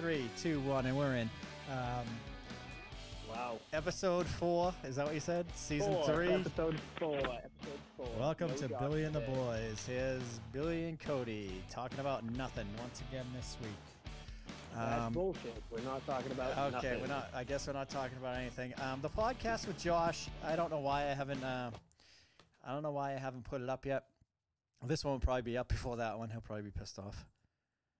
Three, two, one, and we're in. Um, Wow. episode four. Is that what you said? Season Four, three. Episode four. Episode four. Welcome No to Josh Billy and the today. Boys. Here's Billy and Cody talking about nothing once again this week. That's Um, bullshit. We're not talking about okay, nothing. we're not. I guess we're not talking about anything. Um, the podcast with Josh. I don't know why I haven't. Uh, I don't know why I haven't put it up yet. This one will probably be up before that one. He'll probably be pissed off.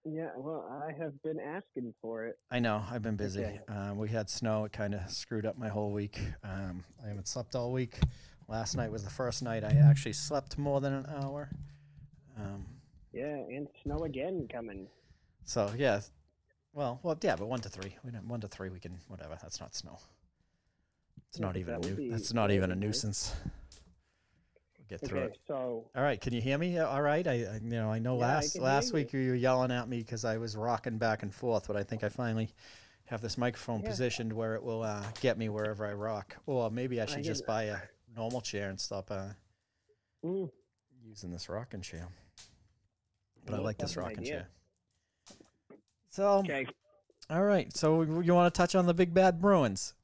Yeah, well, I have been asking for it. I know. I've been busy. Okay. Um, we had snow. It kind of screwed up my whole week. Um, I haven't slept all week. Last night was the first night I actually slept more than an hour. Um, Yeah, and snow again coming. so yeah, well, well, yeah, but one to three. We don't, one to three. We can whatever. That's not snow. It's Yeah, not even a nu- be- That's not even a be nice. Get through Okay, it. so All right, can you hear me? All right, I, I you know I know Yeah, last can last week you were yelling at me because I was rocking back and forth, but I think I finally have this microphone Yeah. positioned where it will uh, get me wherever I rock. Or maybe I should can- just buy a normal chair and stop uh, mm, using this rocking chair. But I like this rocking idea. chair. So okay, all right, so you want to touch on the big bad Bruins?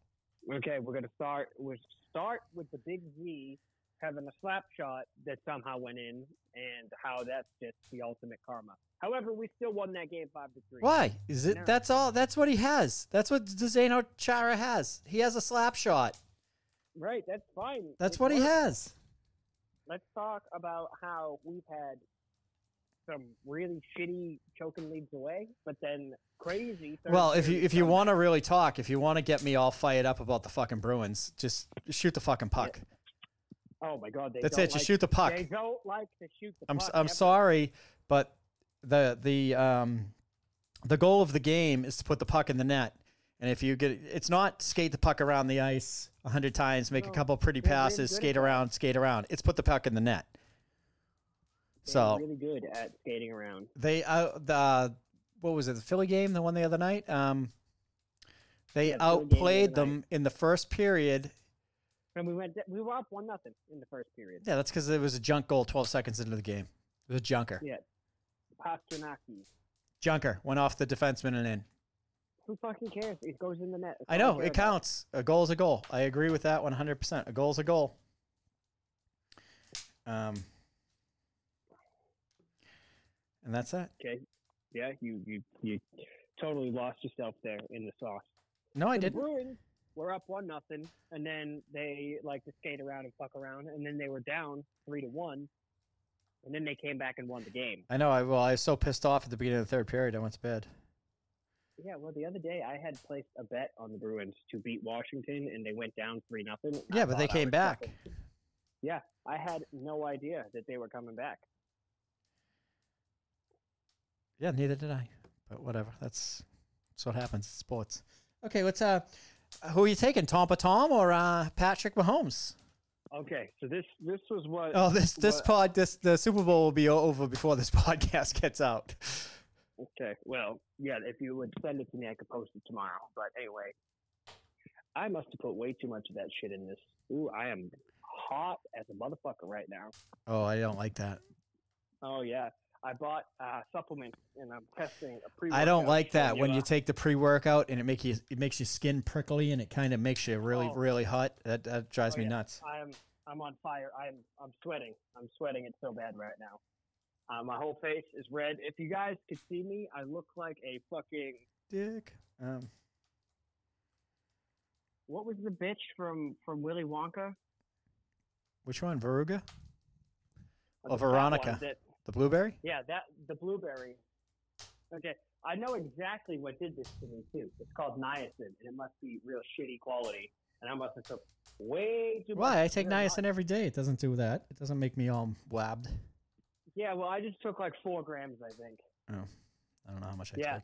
okay, we're gonna start. We'll start with the big Z having a slap shot that somehow went in, and how that's just the ultimate karma. However, we still won that game five to three. Why is it? That's all. That's what he has. That's what Zdeno Chara has. He has a slap shot. Right, that's fine. That's It what he has. let's talk about how we've had some really shitty choking leads away, but then crazy. Well, if you if you want to really talk, if you want to get me all fired up about the fucking Bruins, just shoot the fucking puck. Oh my god, they That's it. Like- shoot the puck. They don't like to shoot the I'm puck. I'm ever. sorry, but the the um the goal of the game is to put the puck in the net. And if you get it's not skate the puck around the ice a hundred times, make a No, couple pretty really passes, good skate around, skate around. It's put the puck in the net. They're So really good at skating around. they uh the what was it the Philly game the one the other night um they Yeah, the the outplayed other them in the first period And we went, we were up one nothing in the first period. yeah that's because it was a junk goal 12 seconds into the game it was a junker Yeah, Pasternaki. junker went off the defenseman and in Who fucking cares? It goes in the net. That's I know it about. counts a goal is a goal I agree with that 100% a goal is a goal um and that's that Okay. Yeah, you you you totally lost yourself there in the sauce. no I didn't Bruins were up one nothing, and then they like to skate around and fuck around, and then they were down three to one, and then they came back and won the game. I know I well I was so pissed off at the beginning of the third period I went to bed Yeah, well, the other day I had placed a bet on the Bruins to beat Washington, and they went down three nothing. yeah but they came back Yeah, I had no idea that they were coming back. Yeah, neither did I. But whatever. That's that's what happens. Sports. Okay, what's uh who are you taking? Tampa Tom or uh Patrick Mahomes? Okay, so this this was what. Oh, this this what- pod this the Super Bowl will be over before this podcast gets out. Okay, well, yeah, if you would send it to me, I could post it tomorrow. But anyway, I must have put way too much of that shit in this. Ooh, I am hot as a motherfucker right now. Oh, I don't like that. Oh yeah, I bought uh, supplements and I'm testing a pre. Workout. I don't like that when you take the pre-workout and it make you it makes your skin prickly and it kind of makes you really Oh. really hot. That that drives Oh, me yeah. nuts. I'm I'm on fire. I'm I'm sweating. I'm sweating it so bad right now. Uh, my whole face is red. If you guys could see me, I look like a fucking. Dick. Um What was the bitch from from Willy Wonka? which one? Veruca? Oh, Veronica. that- The blueberry? Yeah, that the blueberry. Okay, I know exactly what did this to me too. It's called niacin, and it must be real shitty quality. And I must have took way too much. Why? I take niacin every day. It doesn't do that. It doesn't make me all wabbed. Yeah, well, I just took like four grams, I think. Oh. I don't know how much I took. Yeah. take.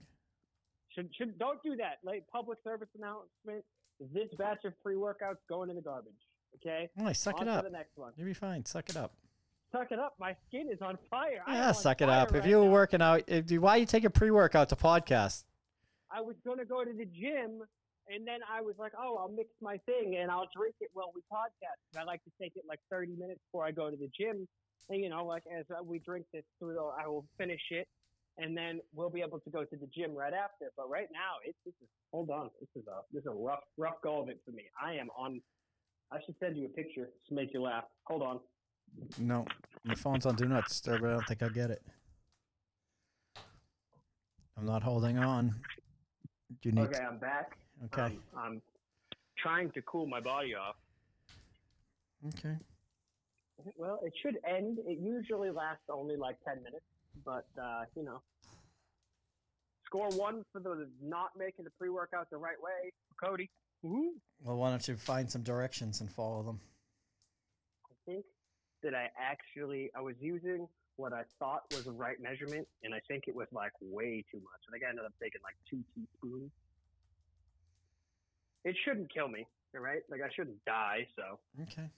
Should should don't do that. Like public service announcement: this batch of pre workouts going in the garbage. Okay, Oh, suck on it to up. the next one. You'll be fine. Suck it up. Suck it up. My skin is on fire. I Yeah, suck it up. If right you were now. working out, if, why you take a pre-workout to podcast? I was gonna go to the gym, and then I was like, oh, I'll mix my thing and I'll drink it while we podcast. And I like to take it like 30 minutes before I go to the gym. And you know, like as uh, we drink this through, I will finish it, and then we'll be able to go to the gym right after. But right now, it's this is hold on, this is a this is a rough rough go of it for me. I am on. I should send you a picture to make you laugh. Hold on. No, my phone's on Do Not Disturb. but I don't think I get it. I'm not holding on. Do You need. Okay, I'm back. okay. Um, I'm trying to cool my body off. okay. Well, it should end. It usually lasts only like 10 minutes, but, uh, you know. Score one for the not making the pre workout the right way. Cody. Well, why don't you find some directions and follow them? I think that I actually, I was using what I thought was the right measurement, and I think it was like way too much. I think I ended up taking like two teaspoons. It shouldn't kill me, all right? Like I shouldn't die, so Okay.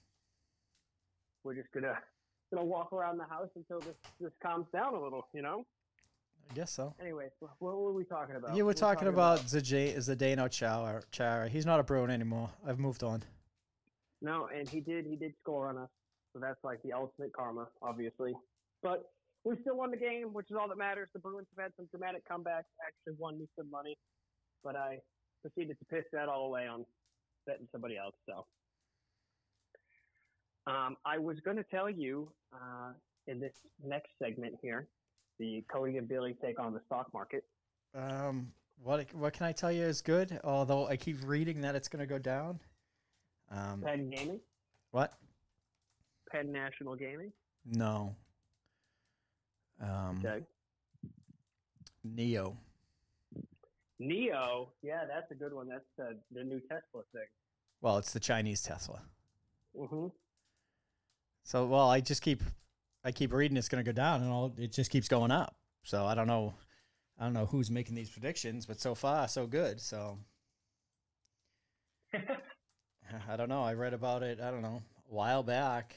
we're just gonna gonna walk around the house until this this calms down a little, you know. I guess so. Anyway, what were we talking about? You were We talking about Zaj- Zdeno Chara. Chara. He's not a Bruin anymore. I've moved on. no, and he did he did score on us, so that's like the ultimate karma, obviously. But we still won the game, which is all that matters. The Bruins have had some dramatic comebacks, actually won me some money, but I proceeded to piss that all away on betting somebody else. So, um, I was going to tell you uh, in this next segment here, the Cody and Billy take on the stock market. Um, what what can I tell you is good? Although I keep reading that it's going to go down. Um, Penn Gaming, what? Penn National Gaming. No. Um, Okay. NIO. NIO, yeah, that's a good one. That's uh, the new Tesla thing. Well, it's the Chinese Tesla. hmm So, well, I just keep, I keep reading it's going to go down, and all it just keeps going up. So I don't know, I don't know who's making these predictions, but so far so good. So I don't know. I read about it. I don't know a while back.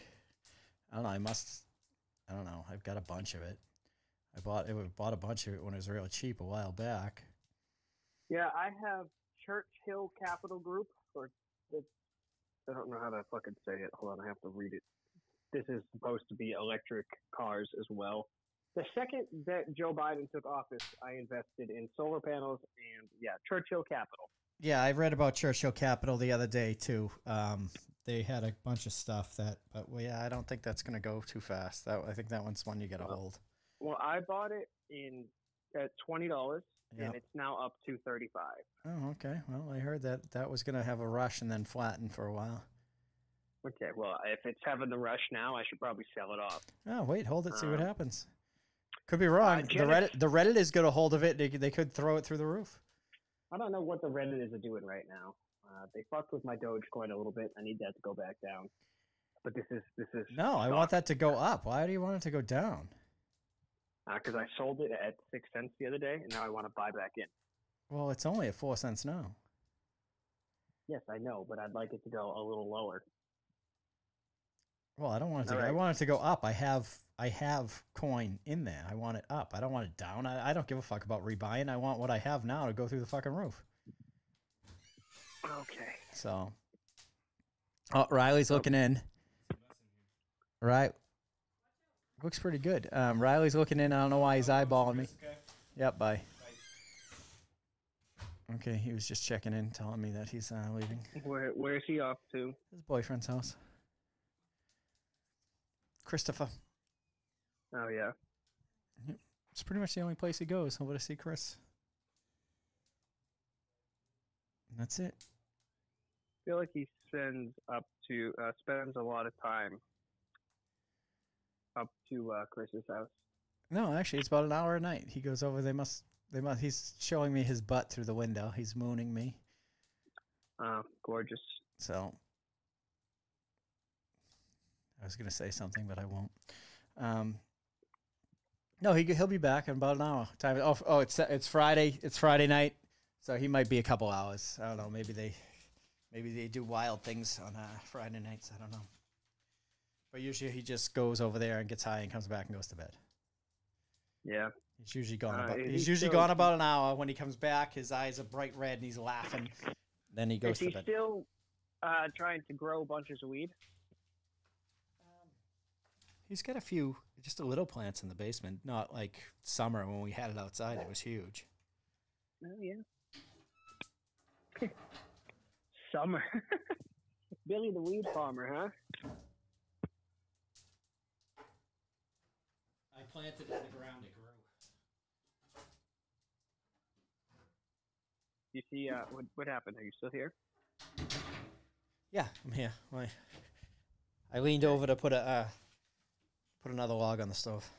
I don't know. I must. I don't know. I've got a bunch of it. I bought it. Bought a bunch of it when it was real cheap a while back. yeah, I have Churchill Capital Group, or it's, I don't know how to fucking say it. Hold on, I have to read it. This is supposed to be electric cars as well. The second that Joe Biden took office, I invested in solar panels and yeah, Churchill Capital. Yeah, I read about Churchill Capital the other day too. Um, they had a bunch of stuff that, but well, yeah, I don't think that's going to go too fast. That I think that one's one you get to Well, hold. Well, I bought it in at twenty dollars, Yep. and it's now up to thirty five. Oh, okay. Well, I heard that that was going to have a rush and then flatten for a while. Okay, well, if it's having the rush now, I should probably sell it off. Oh, wait, hold it, see what Um, happens. Could be wrong. the Reddit, the Reddit is got a hold of it. They, they could throw it through the roof. I don't know what the Redditors are doing right now. Uh, they fucked with my Dogecoin a little bit. I need that to go back down. But this is this is No, I want that to go up. Why do you want it to go down? because I sold it at six cents the other day, and now I want to buy back in. Well, it's only at four cents now. Yes, I know, but I'd like it to go a little lower. Well, I don't want it to. Go, I want it to go up. I have I have coin in there. I want it up. I don't want it down. I, I don't give a fuck about rebuying. I want what I have now to go through the fucking roof. Okay. So, oh, Riley's looking in. Right, looks pretty good. Um, Riley's looking in. I don't know why he's eyeballing me. Yep. Bye. Okay, he was just checking in, telling me that he's uh, leaving Where where's he off to? his boyfriend's house. Christopher. Oh yeah. It's pretty much the only place he goes over to see Chris. And that's it. Feel like he spends up to uh, spends a lot of time up to uh, Chris's house. No, actually, it's about an hour a night. He goes over. They must. They must. He's showing me his butt through the window. He's mooning me. Uh, gorgeous. So I was gonna say something, but I won't. Um, no, he he'll be back in about an hour. Time. Oh, oh, it's it's Friday. It's Friday night, so he might be a couple hours. I don't know. Maybe they, maybe they do wild things on uh, Friday nights. I don't know. But usually he just goes over there and gets high and comes back and goes to bed. Yeah. He's usually gone. Uh, about, is he's usually still- gone about an hour. When he comes back, his eyes are bright red and he's laughing. Then he goes Is to he bed. still uh, trying to grow bunches of weed? He's got a few, just a little plants in the basement. Not like summer when we had it outside; it was huge. Oh yeah. Summer. Billy the weed farmer, huh? I planted it in the ground; it grew. You see, uh, what what happened? Are you still here? Yeah, I'm here. My, I leaned over to put a uh, put another log on the stove.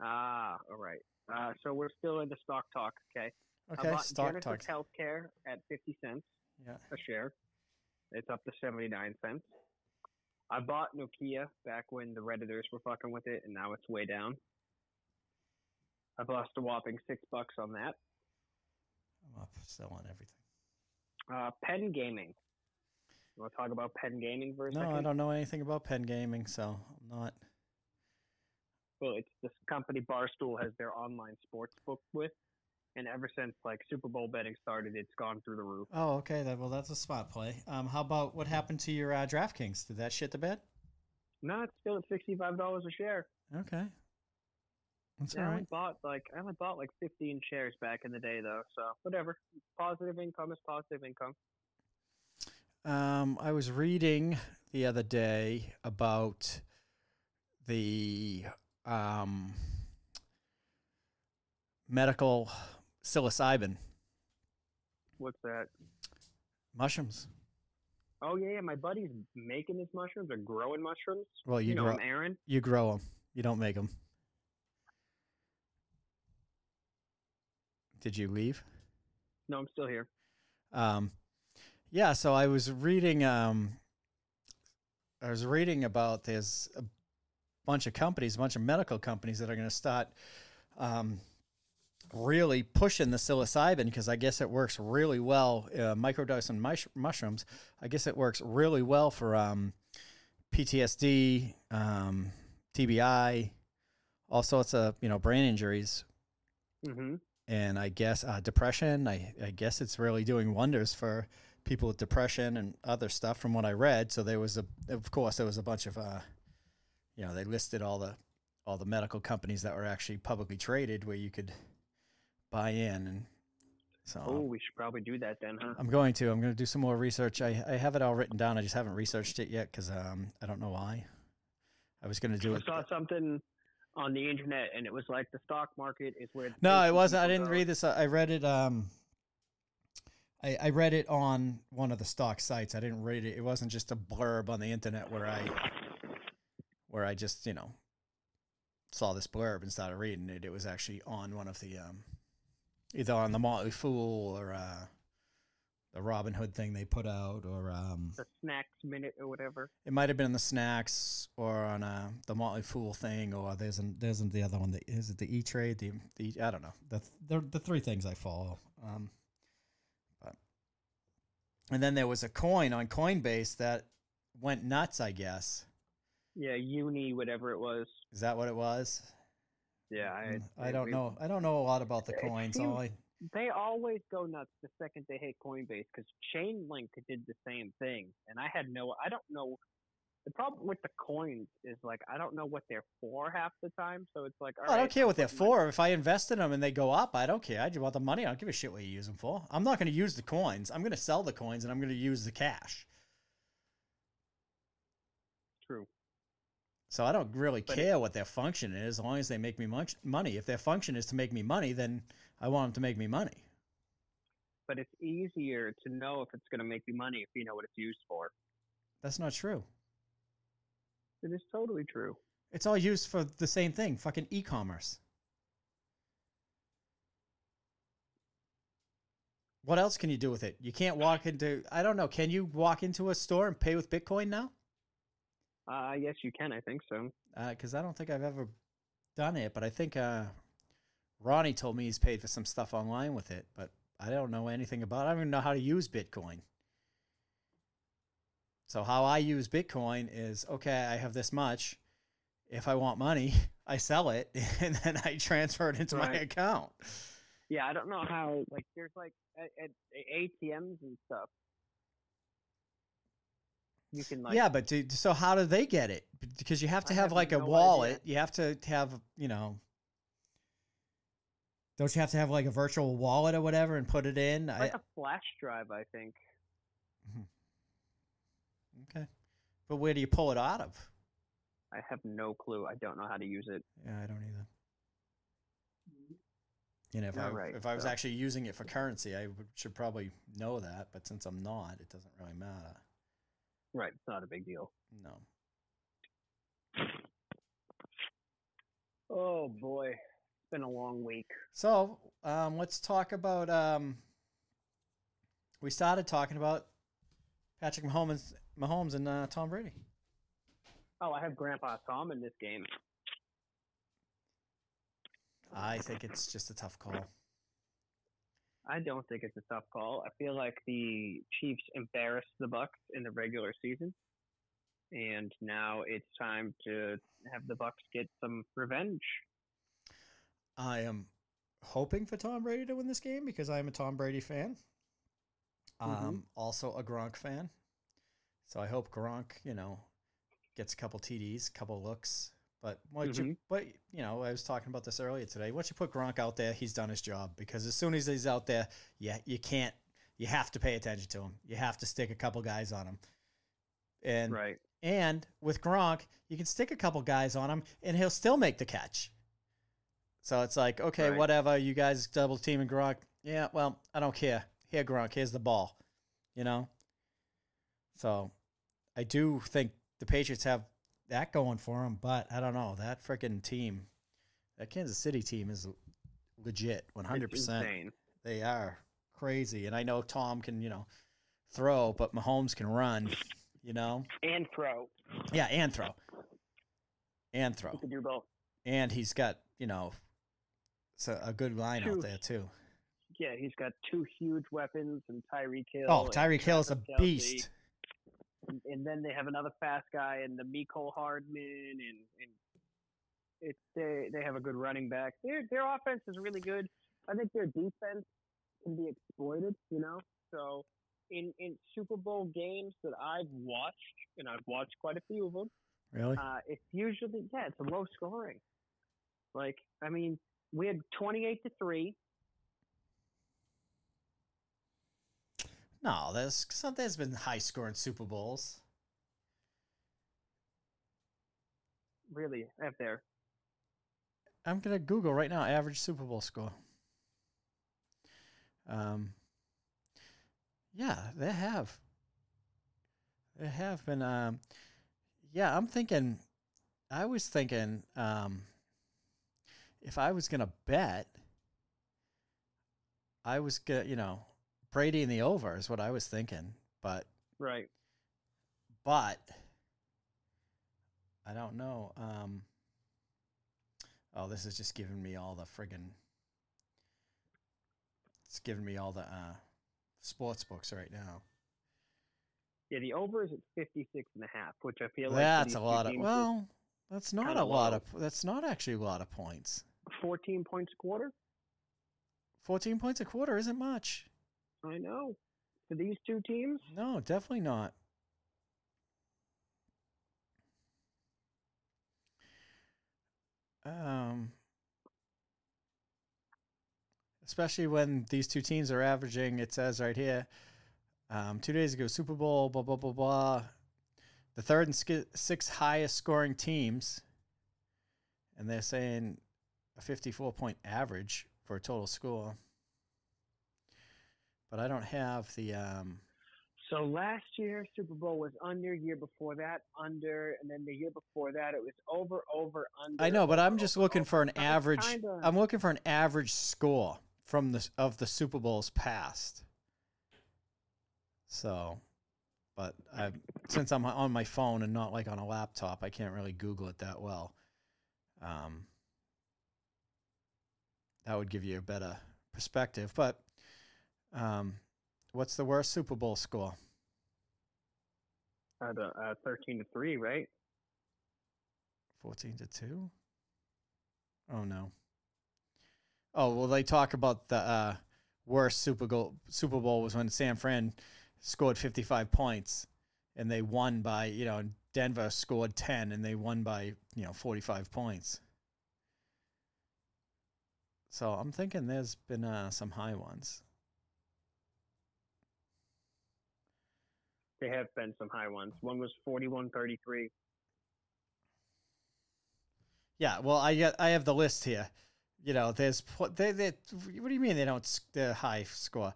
Ah, all right. Uh, so we're still in the stock talk, okay? Okay, I bought stock Genesis talk. Healthcare at fifty cents Yeah. a share. It's up to seventy nine cents. I bought Nokia back when the redditors were fucking with it, and now it's way down. I've lost a whopping six bucks on that. I'm up still on everything. Uh, Penn Gaming. You want to talk about Penn Gaming for a No, second? I don't know anything about Penn gaming, so I'm not. Well, it's this company Barstool has their online sports book with, and ever since like Super Bowl betting started, it's gone through the roof. Oh, okay. That, well, that's a spot play. Um, how about what happened to your uh, DraftKings? Did that shit the bed? No, it's still at sixty five dollars a share. Okay, that's Yeah, I only bought like I only bought like fifteen shares back in the day though, so whatever. Positive income is positive income. Um, I was reading the other day about the um, medical psilocybin What's that? mushrooms. Oh yeah, yeah, my buddy's making these mushrooms or growing mushrooms. Well, you, You, know grow him, Aaron. you grow them. You don't make them. Did you leave? No, I'm still here. Um, yeah, so I was reading. Um, I was reading about this a bunch of companies, a bunch of medical companies that are going to start um, really pushing the psilocybin because I guess it works really well. Uh, microdosing mush- mushrooms, I guess it works really well for um, PTSD, um, TBI, all sorts of you know brain injuries Mm-hmm. and I guess uh, depression. I, I guess it's really doing wonders for people with depression and other stuff from what I read. So there was a, of course, there was a bunch of, uh, you know, they listed all the all the medical companies that were actually publicly traded where you could buy in, and so Oh, we should probably do that then, huh? I'm going to. I'm going to do some more research. I, I have it all written down. I just haven't researched it yet because um, I don't know why. I was going to do I it. I saw something on the internet, and it was like the stock market is where. No, it wasn't. I didn't go- read this. I read it. Um, I I read it on one of the stock sites. I didn't read it. It wasn't just a blurb on the internet where I where I just you know saw this blurb and started reading it. It was actually on one of the um, either on the Motley Fool or uh, the Robinhood thing they put out, or um, the snacks minute or whatever. it might have been in the snacks or on uh, the Motley Fool thing, or there's an, there's the other one. That, is it the E Trade? The the I don't know. The the the three things I follow. Um, but and then there was a coin on Coinbase that went nuts. I guess Yeah, uni, whatever it was. is that what it was? Yeah, I, Mm, I don't we- know. I don't know a lot about the coins. seems- All I They always go nuts the second they hit Coinbase because Chainlink did the same thing, and I had no. I don't know. The problem with the coins is like I don't know what they're for half the time. So it's like all I don't care what they're for. If I invest in them and they go up, I don't care. I just want the money. I don't give a shit what you use them for. I'm not going to use the coins. I'm going to sell the coins and I'm going to use the cash. True. So I don't really But it- care what their function is, as long as they make me much money. If their function is to make me money, then I want them to make me money. But it's easier to know if it's going to make you money if you know what it's used for. That's not true. It is totally true. It's all used for the same thing, fucking e-commerce. What else can you do with it? You can't walk into I don't know, can you walk into a store and pay with Bitcoin now? Uh, yes, you can. I think so. because I don't think I've ever done it, but I think uh, Ronnie told me he's paid for some stuff online with it, but I don't know anything about. it. I don't even know how to use Bitcoin. So how I use Bitcoin is okay. I have this much. If I want money, I sell it and then I transfer it into my account. Yeah, I don't know how. Like, there's like at, at ATMs and stuff. You can like yeah, but do, so how do they get it? Because you have to have have like a wallet. idea. You have to have, you know. Don't you have to have like a virtual wallet or whatever and put it in? like I, a flash drive, I think. Mm-hmm. okay. But where do you pull it out of? I have no clue. I don't know how to use it. Yeah, I don't either. You know, if I Alright, if I was so- actually using it for currency, I should probably know that. But since I'm not, it doesn't really matter. Right, it's not a big deal. No. Oh boy, it's been a long week. So um, let's talk about. Um, we started talking about Patrick Mahomes, Mahomes and uh, Tom Brady. Oh, I have Grandpa Tom in this game. I think it's just a tough call. I don't think it's a tough call. I feel like the Chiefs embarrassed the Bucs in the regular season, and now it's time to have the Bucs get some revenge. I am hoping for Tom Brady to win this game because I'm a Tom Brady fan. Um, also a Gronk fan. So I hope Gronk, you know, gets a couple TDs, couple looks. But what you, Mhm. but you know, I was talking about this earlier today. Once you put Gronk out there, he's done his job because as soon as he's out there, yeah, you can't, you have to pay attention to him. You have to stick a couple guys on him. And Right. and with Gronk, you can stick a couple guys on him and he'll still make the catch. So it's like, okay, Right. whatever, you guys double teaming Gronk. Yeah, well, I don't care. Here, Gronk, here's the ball. You know? So I do think the Patriots have that going for them, but I don't know. That freaking team, that Kansas City team is legit, 100%. They are crazy. And I know Tom can, you know, throw, but Mahomes can run, you know? And throw. Yeah, and throw. And throw. He can do both. And he's got, you know, so a good line out there too. Yeah, he's got two huge weapons and Tyreek Hill. Oh, Tyreek Hill's a Travis Kelce. beast. And, and then they have another fast guy and the Mecole Hardman and and it they they have a good running back. Their their offense is really good. I think their defense can be exploited, you know. So in in Super Bowl games that I've watched, and I've watched quite a few of them, Really? uh, it's usually yeah, it's a low scoring. Like I mean, we had twenty eight to three. No, there's some there's been high scoring Super Bowls. Really, up there. I'm gonna Google right now average Super Bowl score. Um, yeah, they have. They have been. Um, yeah, I'm thinking. I was thinking. Um, if I was gonna bet, I was gonna, you know, Brady in the over is what I was thinking, but Right. but I don't know. Um, oh, this is just giving me all the friggin' It's giving me all the uh, sports books right now. Yeah, the over is at 56 and a half, which I feel like for That's a lot of well. That's not a lot low. of. That's not actually a lot of points. 14 points a quarter. Fourteen points a quarter isn't much. I know. For these two teams, No, definitely not. Um, especially when these two teams are averaging, it says right here, um, two days ago, Super Bowl, blah, blah, blah, blah. The third and sk- sixth highest scoring teams, and they're saying a 54 point average for a total score. But I don't have the. Um, so last year Super Bowl was under. Year before that, under, and then the year before that it was over, over, under. I know, but I'm just over, looking over. for an average. kinda- I'm looking for an average score from the of the Super Bowls past. So, but I, since I'm on my phone and not like on a laptop, I can't really Google it that well. Um, that would give you a better perspective. But, um, what's the worst Super Bowl score? uh, the, uh, 13 to three, right? Fourteen to two. Oh no. Oh well, they talk about the uh, worst Super Bowl. Super Bowl was when San Fran scored fifty-five points, and they won by you know Denver scored ten and they won by you know forty five points. So I'm thinking there's been uh, some high ones. They have been some high ones. One was 41-33. Yeah, well, I get I have the list here. You know, there's they, they what do you mean they don't the high score?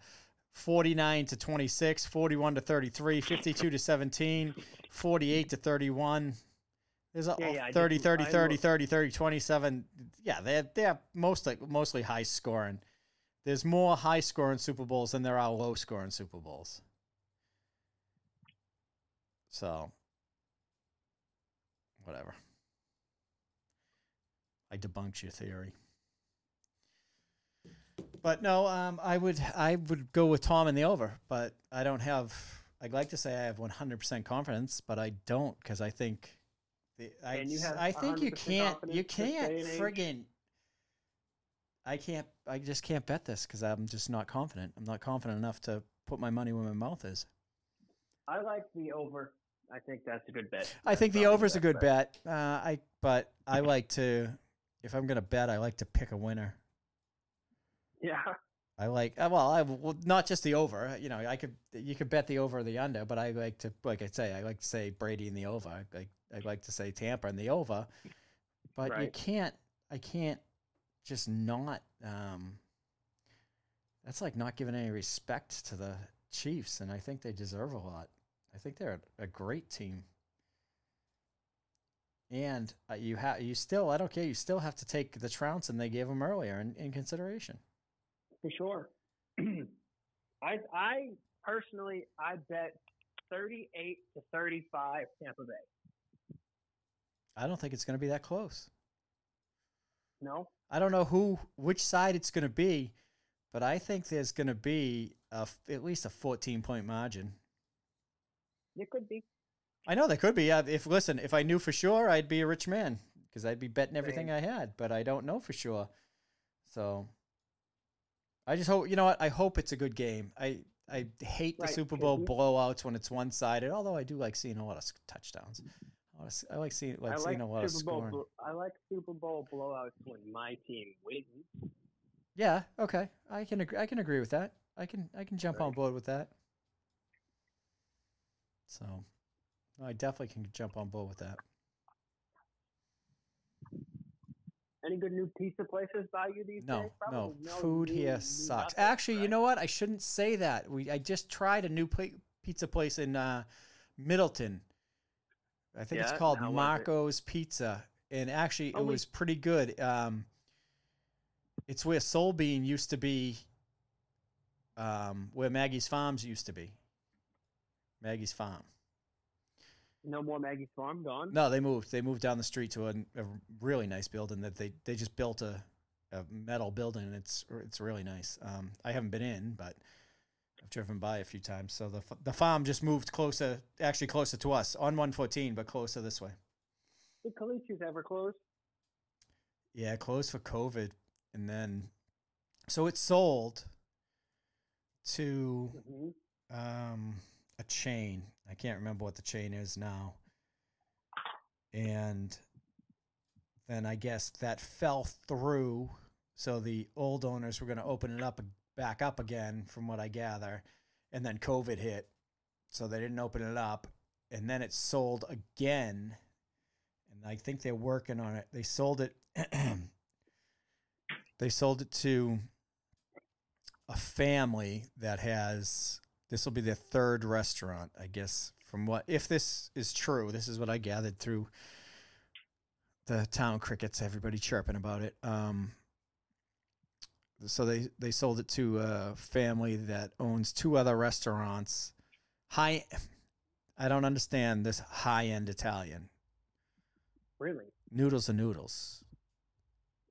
49 to 26, 41 to 33, 52 to 17, 48 to 31. There's a Yeah, yeah, I 30 30 30 30 30 27. Yeah, they're they're mostly mostly high scoring. There's more high scoring Super Bowls than there are low scoring Super Bowls. So whatever. I debunked your theory. But no, um, I would I would go with Tom in the over, but I don't have. I'd like to say I have 100% confidence, but I don't because I think. The, I, you I think you can't. You confidence this day can't friggin'. I can't. I just can't bet this because I'm just not confident. I'm not confident enough to put my money where my mouth is. I like the over. I think that's a good bet. I think the over's a good bet. Uh, I but I like to. If I'm gonna bet, I like to pick a winner. Yeah. I like uh, well, I well, not just the over. You know, I could you could bet the over or the under, but I like to like I say, I like to say Brady in the over. I like I like to say Tampa in the over, but you can't. I can't just not. Um, that's like not giving any respect to the Chiefs, and I think they deserve a lot. I think they're a, a great team. And uh, you have you still I don't care you still have to take the trounce and they gave them earlier in, in consideration. For sure. I I personally I bet 38 to 35 Tampa Bay. I don't think it's going to be that close. No. I don't know who, which side it's going to be, but I think there's going to be a at least a 14 point margin. It could be. I know there could be. If listen, if I knew for sure, I'd be a rich man because I'd be betting everything I had, but I don't know for sure. So I just hope you know what. I hope it's a good game. I I hate the Super Bowl we- blowouts when it's one sided. Although I do like seeing a lot of touchdowns. I, wanna s- I like seeing like I seeing like a lot of Super Bowl. scoring. blo- I like Super Bowl blowouts when my team wins. Yeah. Okay. I can agree. I can agree with that. I can I can jump on board with that. So, I definitely can jump on board with that. Any good new pizza places by you these No, days? no, Probably food new- here new sucks. nothing, Actually, you know what? I shouldn't say that. We I just tried a new pla- pizza place in uh, Middleton. I think it's called was it? Marco's Pizza, and actually, Oh, it was pretty good. Um, it's where Soul Bean used to be. Um, where Maggie's Farms used to be. Maggie's Farm. No more Maggie's Farm gone. No, they moved. They moved down the street to a, a really nice building that they they just built a, a metal building. And it's it's really nice. Um, I haven't been in, but I've driven by a few times. So the the farm just moved closer, actually closer to us on 114, but closer this way. Did Calitri's ever close? Yeah, closed for COVID, and then so it sold to hmm um, a chain. I can't remember what the chain is now. And then I guess that fell through. So the old owners were going to open it up back up again, from what I gather. And then COVID hit. So they didn't open it up. And then it sold again. And I think they're working on it. They sold it. they sold it to a family that has this will be their third restaurant, I guess. From what if this is true, this is what I gathered through the town crickets, everybody chirping about it. Um, so they they sold it to a family that owns two other restaurants. High, I don't understand this high end Italian. Really? Noodles and noodles.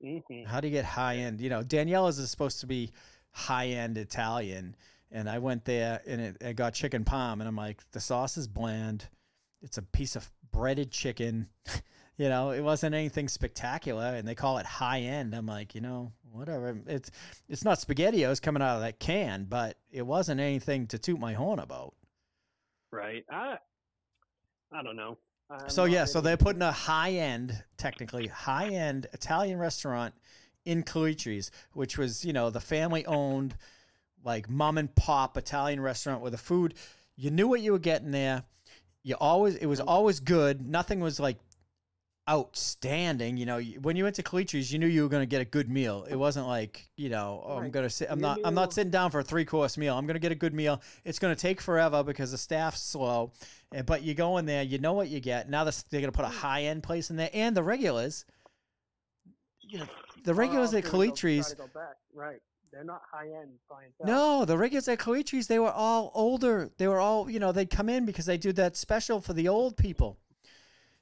hmm How do you get high end? You know, Daniela's is supposed to be high end Italian, and I went there and it, I got chicken palm, and I'm like, the sauce is bland. It's a piece of breaded chicken. you know, it wasn't anything spectacular, and they call it high end. I'm like, you know, whatever. It's it's not spaghettios coming out of that can, but it wasn't anything to toot my horn about. Right. I I don't know. I'm So yeah, so they're putting a high end, technically high end Italian restaurant in Calitri's, which was you know the family owned, like mom and pop Italian restaurant where the food you knew what you were getting there. You always it was always good. Nothing was like outstanding. You know, when you went to Calitri's, you knew you were going to get a good meal. It wasn't like you know, oh, I'm going to sit. I'm not. I'm not sitting down for a three course meal. I'm going to get a good meal. It's going to take forever because the staff's slow. Eh, But you go in there, you know what you get. Now they're going to put a high end place in there, and the regulars. You know, the regulars Oh, at Calitri's. to go back. Right. They're not high end clientele. No, the regulars at Calitri's, they were all older. They were all, you know, they'd come in because they do that special for the old people.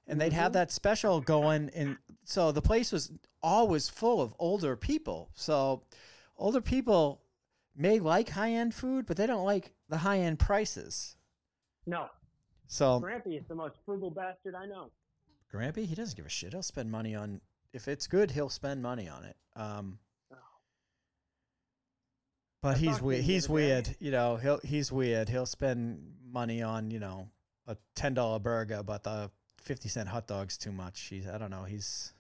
And they'd have Mhm. that special going. And so the place was always full of older people. So older people may like high end food, but they don't like the high end prices. No. So Grampy is the most frugal bastard I know. Grampy, he doesn't give a shit. He'll spend money on, if it's good, he'll spend money on it. Um. But I he's weird. He's other day. weird. You know, he'll he's weird. He'll spend money on you know a ten dollar burger, but the fifty cent hot dog's too much. He's I don't know. He's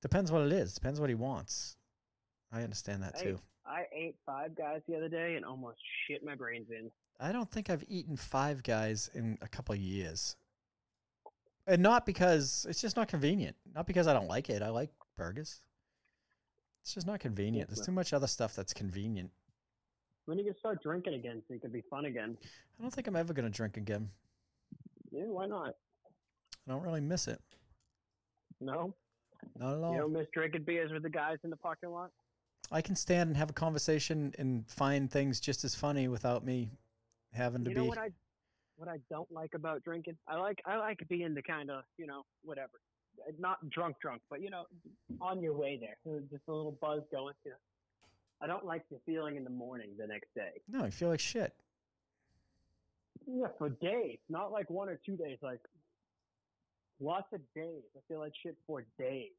depends what it is. Depends what he wants. I understand that Hey. too. I ate five guys the other day and almost shit my brains in. I don't think I've eaten Five Guys in a couple of years, and not because it's just not convenient. Not because I don't like it. I like burgers. It's just not convenient. There's too much other stuff that's convenient. When are you gonna start drinking again so you can be fun again? I don't think I'm ever gonna drink again. Yeah, why not? I don't really miss it. No? Not at all. You don't miss drinking beers with the guys in the parking lot? I can stand and have a conversation and find things just as funny without me having to you know be. what I what I don't like about drinking? I like I like being the kind of, you know, whatever. Not drunk drunk, but you know, on your way there. Just a little buzz going, you know. I don't like the feeling in the morning the next day. no, I feel like shit. Yeah, for days, not like one or two days, like lots of days. I feel like shit for days.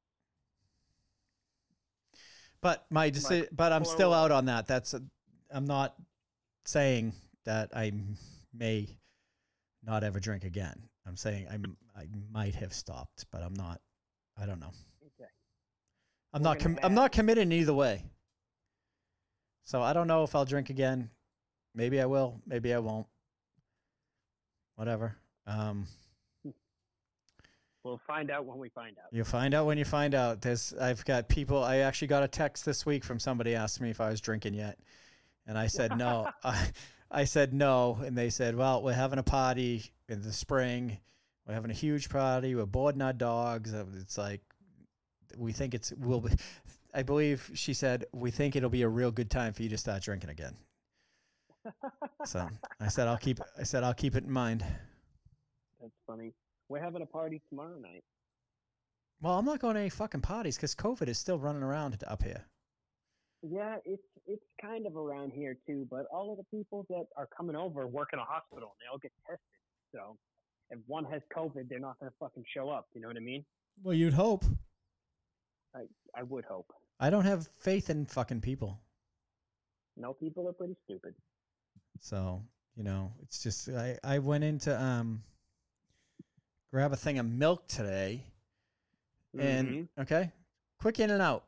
But my deci- but I'm still out on that. That's a, I'm not saying that I may not ever drink again. I'm saying I'm I might have stopped, but I'm not. I don't know. Okay. I'm We're not. Com- I'm not committed either way. So I don't know if I'll drink again. Maybe I will. Maybe I won't. Whatever. Um, We'll find out when we find out. You'll find out when you find out. There's I've got people I actually got a text this week from somebody asked me if I was drinking yet. And I said no. I, I said no and they said, "Well, we're having a party in the spring. We're having a huge party. We're boarding our dogs." Uh, It's like we think it's will be I believe she said, "We think it'll be a real good time for you to start drinking again." So, I said I'll keep I said I'll keep it in mind. That's funny. We're having a party tomorrow night. Well, I'm not going to any fucking parties cuz COVID is still running around up here. Yeah, it's it's kind of around here too, but all of the people that are coming over work in a hospital and they all get tested. So if one has COVID, they're not gonna fucking show up. You know what I mean? Well, you'd hope. I I would hope. I don't have faith in fucking people. No, people are pretty stupid. So, you know, it's just I, I went into um grab a thing of milk today and Mhm. okay, quick in and out.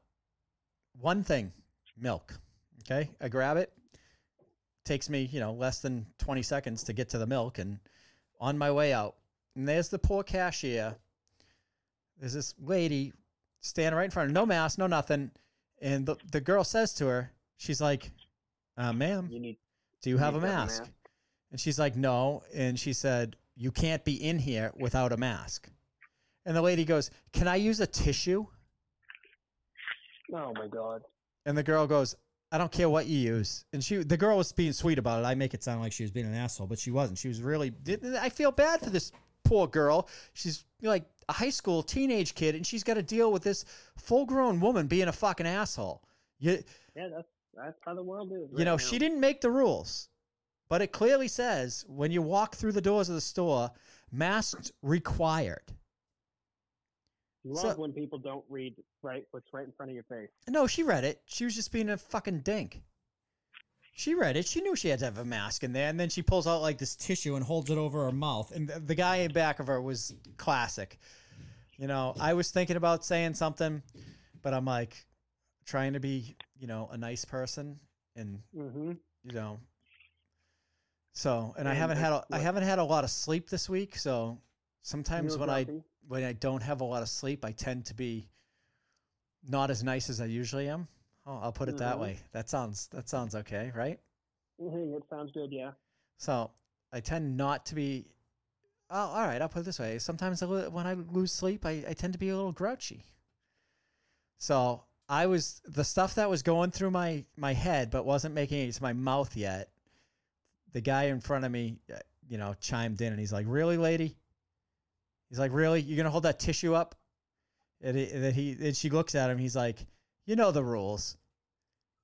One thing, milk. Okay? I grab it. Takes me, you know, less than 20 seconds to get to the milk and on my way out. And there's the poor cashier. There's this lady standing right in front of her, no mask, no nothing. And the, the girl says to her, she's like, uh, ma'am, you need. do you have a need to mask? And she's like, no. And she said, you can't be in here without a mask. And the lady goes, can I use a tissue? Oh my god. And the girl goes, I don't care what you use. And she, the girl was being sweet about it. I make it sound like she was being an asshole, but she wasn't. She was really. I feel bad for this poor girl. She's like a high school teenage kid, and she's got to deal with this full-grown woman being a fucking asshole. You, Yeah, that's that's how the world is. you know, now. she didn't make the rules, but it clearly says when you walk through the doors of the store, masks required. Love so- when people don't read right what's right in front of your face. No, she read it. She was just being a fucking dink. She read it. She knew she had to have a mask in there, and then she pulls out like this tissue and holds it over her mouth. And the, guy in back of her was classic. You know, I was thinking about saying something, but I'm like trying to be, you know, a nice person, and Mm-hmm. you know. So, and I haven't had a, I haven't had a lot of sleep this week. So sometimes when I. when I don't have a lot of sleep, I tend to be not as nice as I usually am. Oh, I'll put it that Mhm. way. That sounds that sounds okay, right? Mhm, It sounds good. Yeah. So I tend not to be. Oh, all right. I'll put it this way. Sometimes I when I lose sleep, I, I tend to be a little grouchy. So I was the stuff that was going through my my head, but wasn't making it to my mouth yet. The guy in front of me, uh, you know, chimed in and he's like, "Really, lady?" He's like, "Really? You're gonna hold that tissue up?" And, he, and then he and she looks at him. He's like, "You know the rules."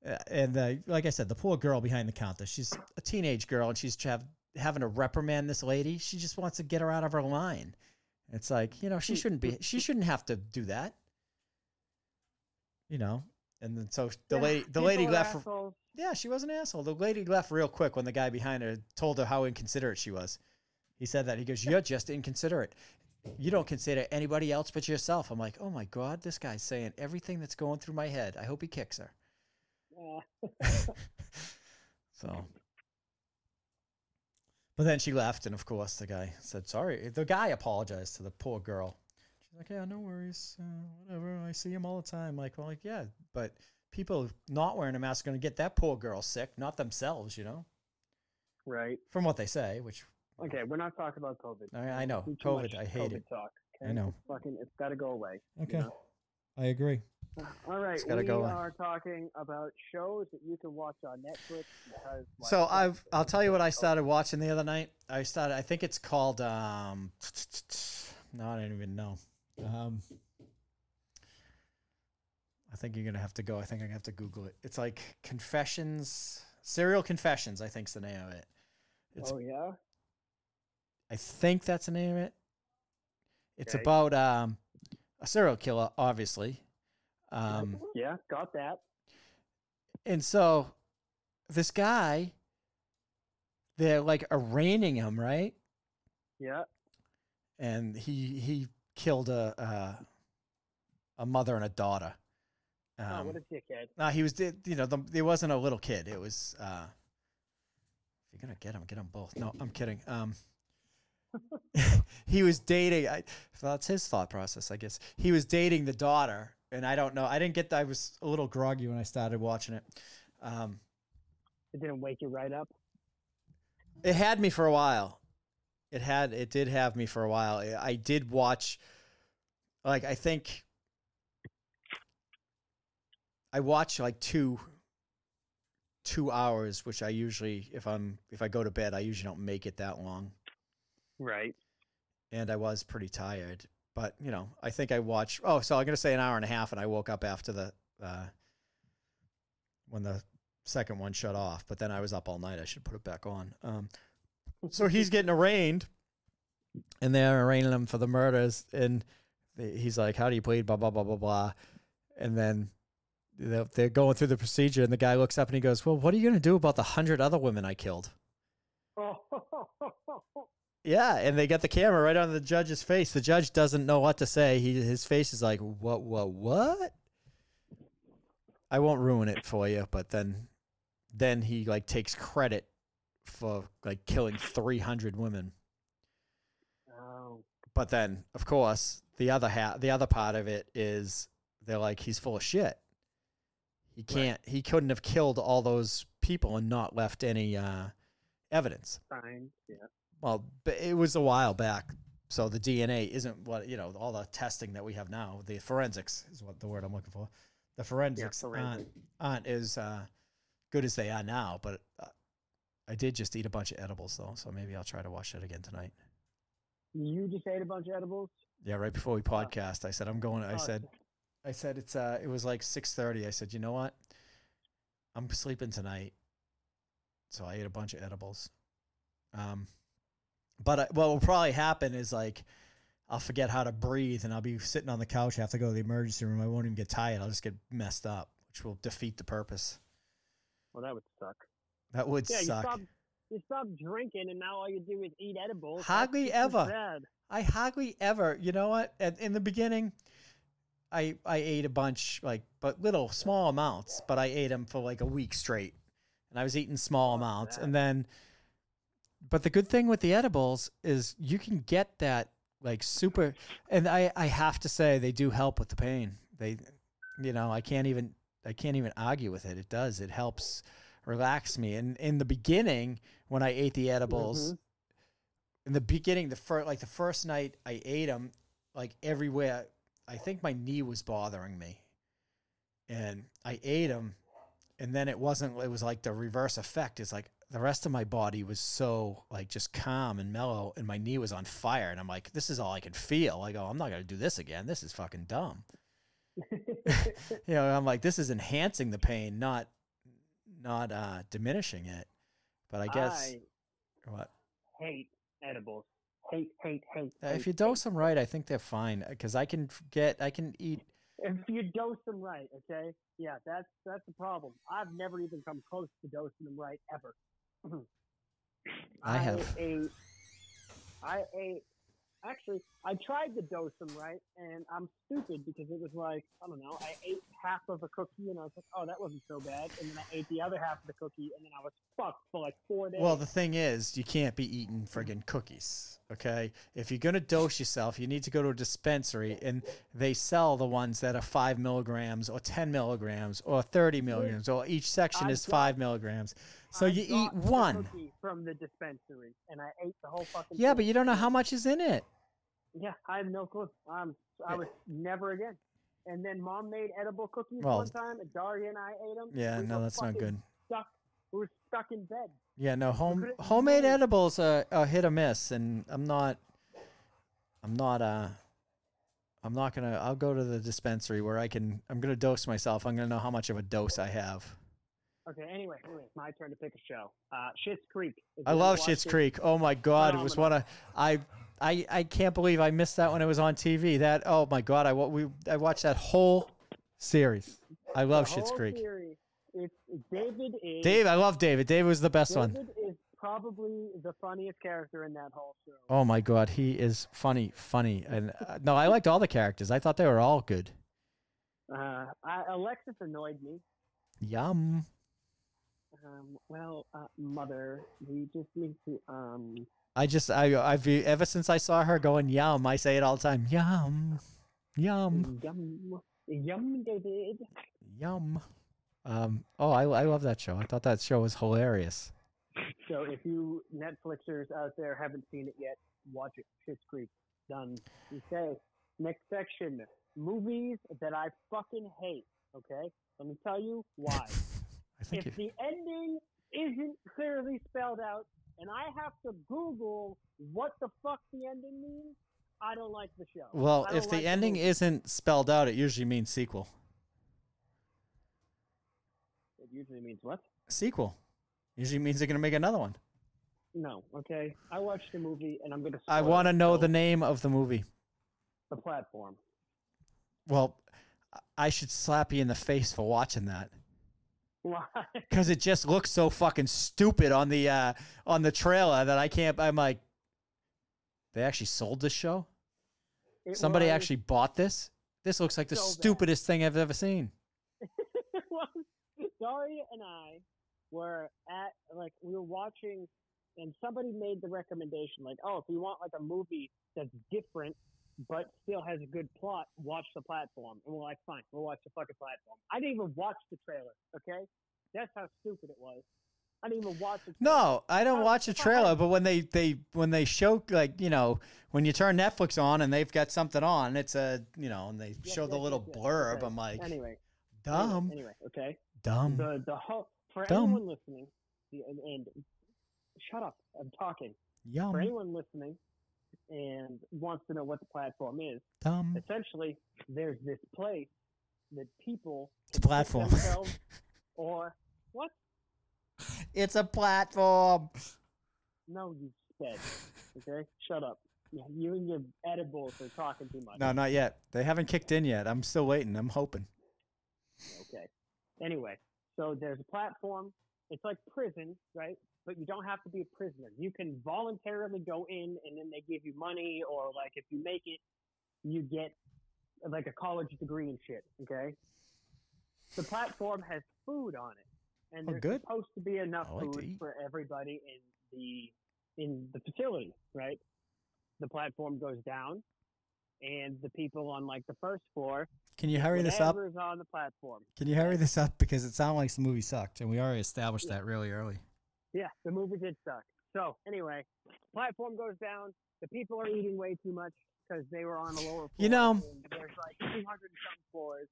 Uh, and uh, like I said, the poor girl behind the counter, she's a teenage girl, and she's have, having to reprimand this lady. She just wants to get her out of her line. It's like you know she shouldn't be. She shouldn't have to do that. You know. And then so the Yeah, lady, the lady left. assholes. Yeah, she was an asshole. The lady left real quick when the guy behind her told her how inconsiderate she was. He said that. He goes, You're just inconsiderate. You don't consider anybody else but yourself. I'm like, Oh my God, this guy's saying everything that's going through my head. I hope he kicks her. Uh, So. But then she left, and of course, the guy said, Sorry. The guy apologized to the poor girl. She's like, Yeah, no worries. Uh, whatever. I see him all the time. Like, well, like, yeah, but people not wearing a mask are going to get that poor girl sick, not themselves, you know? right. from what they say, which Okay, we're not talking about COVID. I, I know too COVID. much I hate COVID it. Talk, I know. It's fucking, it's got to go away. you Okay, know? I agree. All right, gotta we go away. are talking about shows that you can watch on Netflix because. like, So I've I'll tell you what I started watching the other night. I started. I think it's called. um No, I don't even know. Um, I think you're gonna have to go. I think I'm gonna have to Google it. It's like Confessions, Serial Confessions. I think's the name of it. It's Oh yeah. I think that's the name of it. It's Okay. about um a serial killer, obviously. Um, yeah, got that. And so this guy, they're like arraigning him, right? Yeah. And he he killed a a, a mother and a daughter. oh, Um, what a dickhead. no, he was you know the, it wasn't a little kid. It was uh, if you're gonna get him, get them both. No, I'm kidding. Um, he was dating. I, that's his thought process, I guess. He was dating the daughter, and I don't know. I didn't get. I was a little groggy when I started watching it. Um, It didn't wake you right up. It had me for a while. It had it did have me for a while. I- I did watch like I think I watch like two two hours, which I usually if I'm if I go to bed, I usually don't make it that long. Right. And I was pretty tired. But, you know, I think I watched oh, so I'm gonna say an hour and a half and I woke up after the uh when the second one shut off, but then I was up all night. I should put it back on. Um so he's getting arraigned, and they're arraigning him for the murders. And he's like, "How do you plead?" Blah blah blah blah blah. And then they're they're going through the procedure, and the guy looks up and he goes, "Well, what are you going to do about the hundred other women I killed?" Oh. Yeah, and they get the camera right on the judge's face. The judge doesn't know what to say. He his face is like, "What? What? What?" I won't ruin it for you, but then, then he like takes credit for like killing three hundred women. oh. But then, of course, the other half, the other part of it is they're like, he's full of shit. He can't. He couldn't have killed all those people and not left any uh, evidence. Fine. Yeah. Well, it was a while back, so the DNA isn't what you know. All the testing that we have now, the forensics is what the word I'm looking for. The forensics aren't, aren't as uh, good as they are now. But uh, I did just eat a bunch of edibles though, so maybe I'll try to watch that again tonight. You just ate a bunch of edibles. Yeah, right before we podcast, I said I'm going. I Oh, said, I said it's uh, it was like six thirty. I said, you know what? I'm sleeping tonight, so I ate a bunch of edibles. Um, but I, what will probably happen is like I'll forget how to breathe, and I'll be sitting on the couch. I have to go to the emergency room. I won't even get tired. I'll just get messed up, which will defeat the purpose. Well, that would suck. That would Yeah, you suck. stop you stop drinking, and now all you do is eat edibles. That's Hardly just ever. bad. I hardly ever. You know what? At, in the beginning, I I ate a bunch, like, but little small amounts. But I ate them for like a week straight, and I was eating small amounts, that. and then. But the good thing with the edibles is you can get that like super, and I I have to say they do help with the pain. They, you know, I can't even I can't even argue with it. It does. It helps relax me. And in the beginning, when I ate the edibles, Mhm. in the beginning, the first like the first night I ate them, like everywhere, I think my knee was bothering me, and I ate them, and then it wasn't. It was like the reverse effect. It's like the rest of my body was so like just calm and mellow, and my knee was on fire, and I'm like, this is all I can feel. I go, I'm not gonna do this again. This is fucking dumb. You know, I'm like, this is enhancing the pain, not not uh diminishing it. But I guess I what. hate edibles. Hate, hate, hate. Uh, hate, if you hate. dose them right, I think they're fine because I can get, I can eat. if you dose them right, okay, yeah, that's that's the problem. I've never even come close to dosing them right ever. Mm-hmm. I have. ate. I ate. Actually, I tried to dose them right, and I'm stupid because it was like I don't know. I ate half of a cookie, and I was like, "Oh, that wasn't so bad." And then I ate the other half of the cookie, and then I was fucked for like four days. Well, the thing is, you can't be eating friggin' cookies. Okay, if you're gonna dose yourself, you need to go to a dispensary, and they sell the ones that are five milligrams, or ten milligrams, or thirty milligrams, or each section I is five milligrams. So I you eat one. cookie from the dispensary, and I ate the whole fucking. Yeah, thing. but you don't know how much is in it. Yeah, I have no clue. Um, I was never again. And then mom made edible cookies Well- one time, and Daria and I ate them. Yeah, we no, that's not good. Stuck. We were stuck in bed. Yeah, no home homemade edibles are, are hit or miss, and I'm not. I'm not. Uh, I'm not gonna. I'll go to the dispensary where I can. I'm gonna dose myself. I'm gonna know how much of a dose I have. Okay. Anyway, anyway, my turn to pick a show. Uh, Schitt's Creek. If I love Schitt's it- Creek. Oh my god, it was one of I. I, I can't believe I missed that when it was on TV. That oh my god, I we I watched that whole series. I love the Schitt's Creek. Series, it's David is. Dave, I love David. David was the best one. David is probably the funniest character in that whole show. Oh my god, he is funny, funny, and uh, no, I liked all the characters. I thought they were all good. Uh, I, Alexis annoyed me. Yum. Um, well, uh, mother, we just need to um. I just I I've ever since I saw her going yum, I say it all the time. Yum, yum, Yum, yum, David. yum. Um. Oh, I I love that show. I thought that show was hilarious. So if you Netflixers out there haven't seen it yet, watch it. Schitt's Creek. Done. Okay. Next section. Movies that I fucking hate. Okay. Let me tell you why. If you, the ending isn't clearly spelled out, and I have to Google what the fuck the ending means, I don't like the show. well, if the like ending isn't spelled out, it usually means sequel. it usually means what? Sequel. Usually means they're gonna make another one. No. Okay. I watched the movie, and I'm gonna. I want to know the name of the movie. the platform. Well, I should slap you in the face for watching that. Why? because it just looks so fucking stupid on the uh on the trailer that I can't. I'm like, they actually sold this show. It Somebody was- actually bought this. This looks like the so bad. stupidest thing I've ever seen. Daria and I were at like we were watching, and somebody made the recommendation like, oh, if you want like a movie that's different but still has a good plot, watch the platform. And we're like, fine, we'll watch the fucking platform. I didn't even watch the trailer. Okay, that's how stupid it was. I didn't even watch it. No, I don't watch the trailer, but when they they when they show like you know when you turn Netflix on and they've got something on, it's a you know and they Yes, show the little yes, yes. blurb. Okay. I'm like, Anyway, dumb, Anyway, okay. dumb. The the whole for Dumb. anyone listening, the- and, and shut up, I'm talking. Yum. For anyone listening and wants to know what the platform is, dumb. essentially, there's this place that people It's a platform. or what? It's a platform. No, you said. Okay, shut up. You and your edibles are talking too much. No, not yet. They haven't kicked in yet. I'm still waiting. I'm hoping. Okay. Anyway, so there's a platform, It's like prison, right? But you don't have to be a prisoner. You can voluntarily go in, and then they give you money, or like if you make it, you get like a college degree and shit. Okay. The platform has food on it, and Oh, there's good. supposed to be enough like food for everybody in the in the facility, right? The platform goes down, and the people on like the first floor, Can you hurry this up? on the platform. Can you hurry this up because it sounded like the movie sucked, and we already established that really early. Yeah, the movie did suck. So anyway, platform goes down. The people are eating way too much because they were on the lower floor. You know- there's like 200 some floors,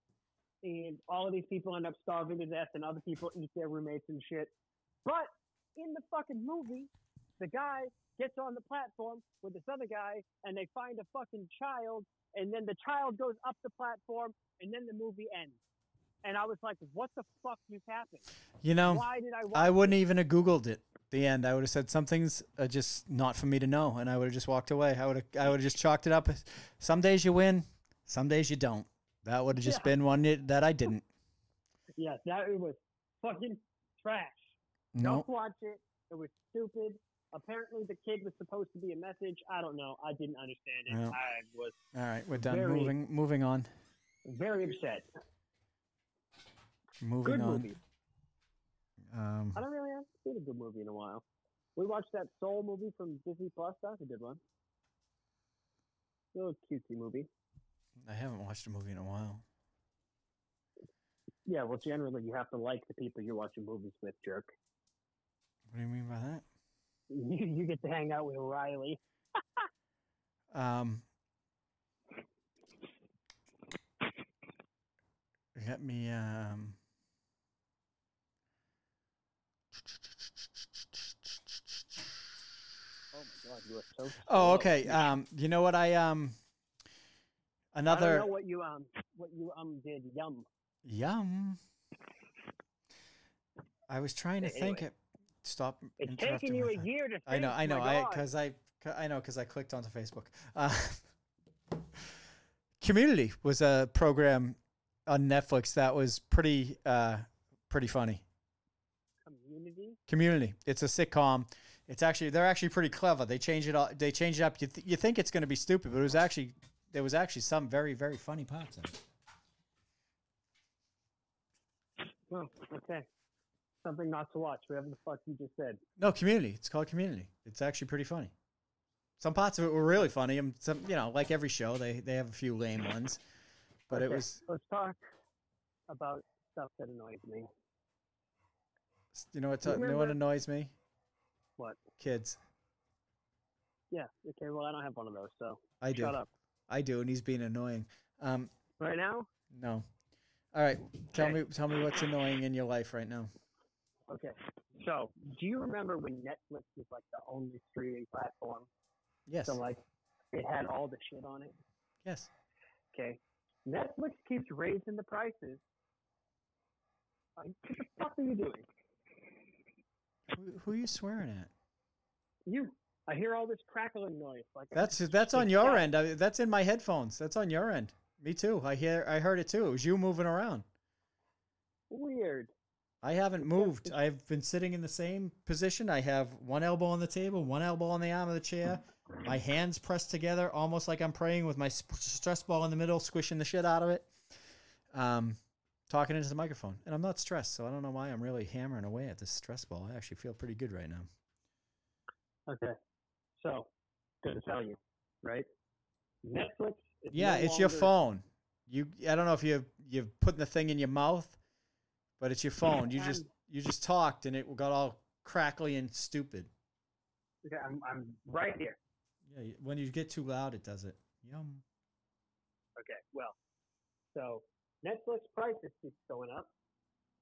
and all of these people end up starving to death, and other people eat their roommates and shit. But in the fucking movie, the guy gets on the platform with this other guy, and they find a fucking child, and then the child goes up the platform, and then the movie ends. And I was like, "What the fuck just happened? You know, Why did I I wouldn't even have Googled it. The end. I would have said something's uh, just not for me to know, and I would have just walked away. I would have. I would have just chalked it up. Some days you win, some days you don't. That would have just Yeah. been one that- I didn't. Yes, that it was fucking trash. No. Don't watch it. It was stupid. Apparently, the kid was supposed to be a message. I don't know. I didn't understand it. Yeah. I was All right, we're done. Very- moving. Moving on. very upset. Moving Good on. movie. Um, I don't really haven't seen a good movie in a while. We watched that Soul movie from Disney Plus. That's a good one. A little cutesy movie. I haven't watched a movie in a while. Yeah, well, generally you have to like the people you're watching movies with, jerk. What do you mean by that? You, you get to hang out with Riley. Um, let me. Um, Oh my god, you are so. oh, okay. Um, you know what? I um, I another don't know what you um what you um did. Yum. yum. I was trying to Okay, think. It. Stop. It's taking you a thought. year to. Think, I know. I know. I because I I know because I clicked onto Facebook. Uh, Community was a program on Netflix that was pretty uh pretty funny. community. Community. It's a sitcom. It's actually they're actually pretty clever. They change it all. They change it up. You th- you think it's going to be stupid, but it was actually there was actually some very very funny parts in it. Oh, okay. Something not to watch. Whatever the fuck you just said. No, Community. It's called Community. It's actually pretty funny. Some parts of it were really funny, and some you know like every show they they have a few lame ones, but it was Let's talk about stuff that annoys me. you know what You you know what annoys me? What? Kids. Yeah. Okay. Well, I don't have one of those, so I do. shut up. I do, and he's being annoying. Um, Right now. no. All right, tell Okay. me tell me what's annoying in your life right now. Okay. So, do you remember when Netflix was like the only streaming platform? Yes. So, like, it had all the shit on it. Yes. Okay. Netflix keeps raising the prices. Like, what the fuck are you doing? Who, who are you swearing at? You. I hear all this crackling noise. Like That's that's on your end. I, that's in my headphones. That's on your end. Me too. I hear. I heard it too. It was you moving around. weird. I haven't moved. I've been sitting in the same position. I have one elbow on the table, one elbow on the arm of the chair. My hands pressed together, almost like I'm praying with my stress ball in the middle, squishing the shit out of it. Um, talking into the microphone, and I'm not stressed, so I don't know why I'm really hammering away at this stress ball. I actually feel pretty good right now. Okay. So, good to tell you, right? Netflix. Is Yeah, no it's your phone. You, I don't know if you you're putting the thing in your mouth, but it's your phone. You just you just talked, and it got all crackly and stupid. Okay, I'm, I'm right here. Yeah, when you get too loud, it does it. Yum. Okay, well, so Netflix prices keep going up,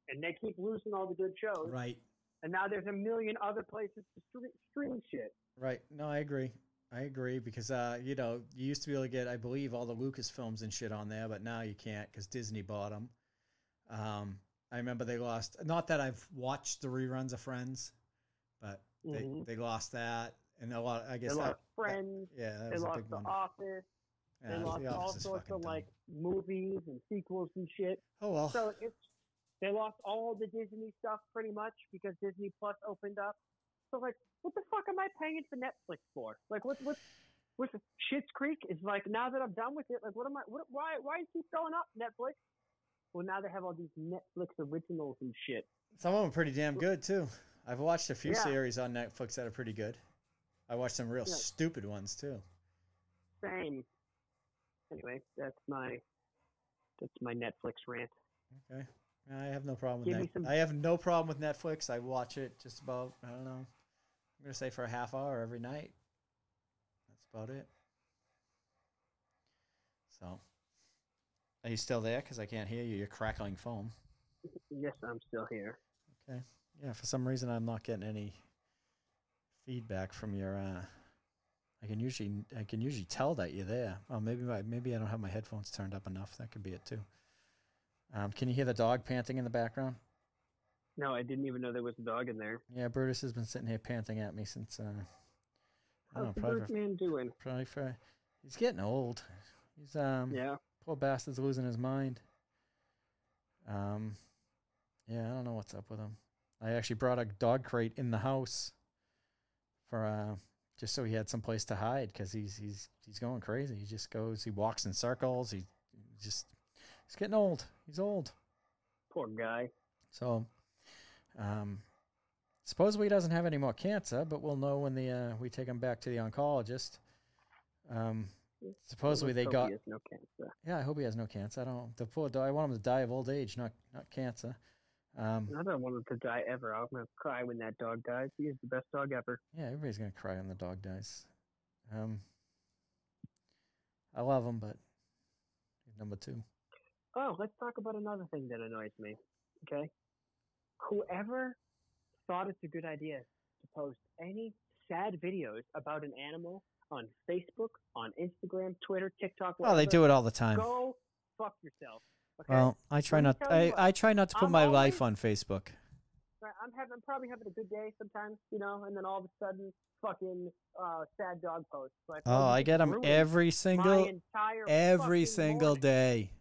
and they keep losing all the good shows, Right, and now there's a million other places to stream, shit. right. No, I agree. I agree because uh, you know, you used to be able to get, I believe, all the Lucas films and shit on there, but now you can't because Disney bought them. Um, I remember they lost. Not that I've watched the reruns of Friends, but they, Mhm. they lost that, and a lot. I They guess lost that, Friends. yeah, that They lost The one. Office. Yeah, they The lost all sorts of dumb. like movies and sequels and shit. Oh well. So it's They lost all the Disney stuff pretty much because Disney Plus opened up. So like, what the fuck am I paying for Netflix for? Like, what what what's Schitt's Creek is like now that I'm done with it. Like, what am I? What why why is he going up Netflix? Well, now they have all these Netflix originals and shit. Some of them are pretty damn good too. I've watched a few Yeah. series on Netflix that are pretty good. I watched some real Yeah. stupid ones too. Same. Anyway, that's my that's my Netflix rant. Okay. I have no problem with Give that. some- I have no problem with Netflix. I watch it just about I don't know. I'm gonna say for a half hour every night. That's about it. So, are you still there? Because I can't hear you. You're crackling foam. Yes, I'm still here. Okay. Yeah. For some reason, I'm not getting any feedback from your. Uh, I can usually I can usually tell that you're there. Oh, maybe my, maybe I don't have my headphones turned up enough. That could be it too. Um, can you hear the dog panting in the background? No, I didn't even know there was a dog in there. Yeah, Brutus has been sitting here panting at me since uh, How's know, the probably, for, man doing? probably for he's getting old. He's um Yeah. poor bastard's losing his mind. Um, yeah, I don't know what's up with him. I actually brought a dog crate in the house for uh just so he had some place to hide because he's he's he's going crazy. He just goes, he walks in circles. He, just he's getting old. He's old. Poor guy. So, um, supposedly he doesn't have any more cancer, but we'll know when the uh, we take him back to the oncologist. Um, supposedly they got he has no cancer. yeah. I hope he has no cancer. I don't. The poor dog. I want him to die of old age, not not cancer. Um, I don't want him to die ever. I'm gonna cry when that dog dies. He is the best dog ever. yeah, everybody's gonna cry when the dog dies. Um, I love him, but number two. Oh, let's talk about another thing that annoys me. Okay, whoever thought it's a good idea to post any sad videos about an animal on Facebook, on Instagram, Twitter, TikTok, Oh, they do it all the time. Go fuck yourself. Okay. Well, I try not. I, I try not to put I'm my life on Facebook. Right, I'm having, I'm probably having a good day sometimes, you know, and then all of a sudden, fucking uh, sad dog posts. Like, Oh, I get them every single entire every single morning. day.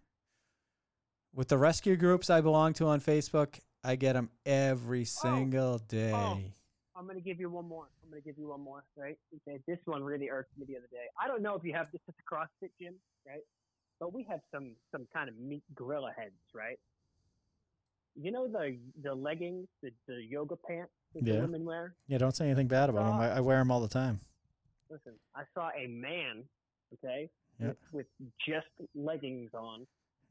With the rescue groups I belong to on Facebook, I get them every single day. Oh. I'm gonna give you one more. I'm gonna give you one more, right? Okay, this one really irked me the other day. I don't know if you have this at the CrossFit gym, right? But we have some some kind of meat gorilla heads, right? You know the the leggings, the, the yoga pants that Yeah. the women wear. Yeah, don't say anything bad about them. I, I wear them all the time. Listen, I saw a man, okay, Yeah. with, with just leggings on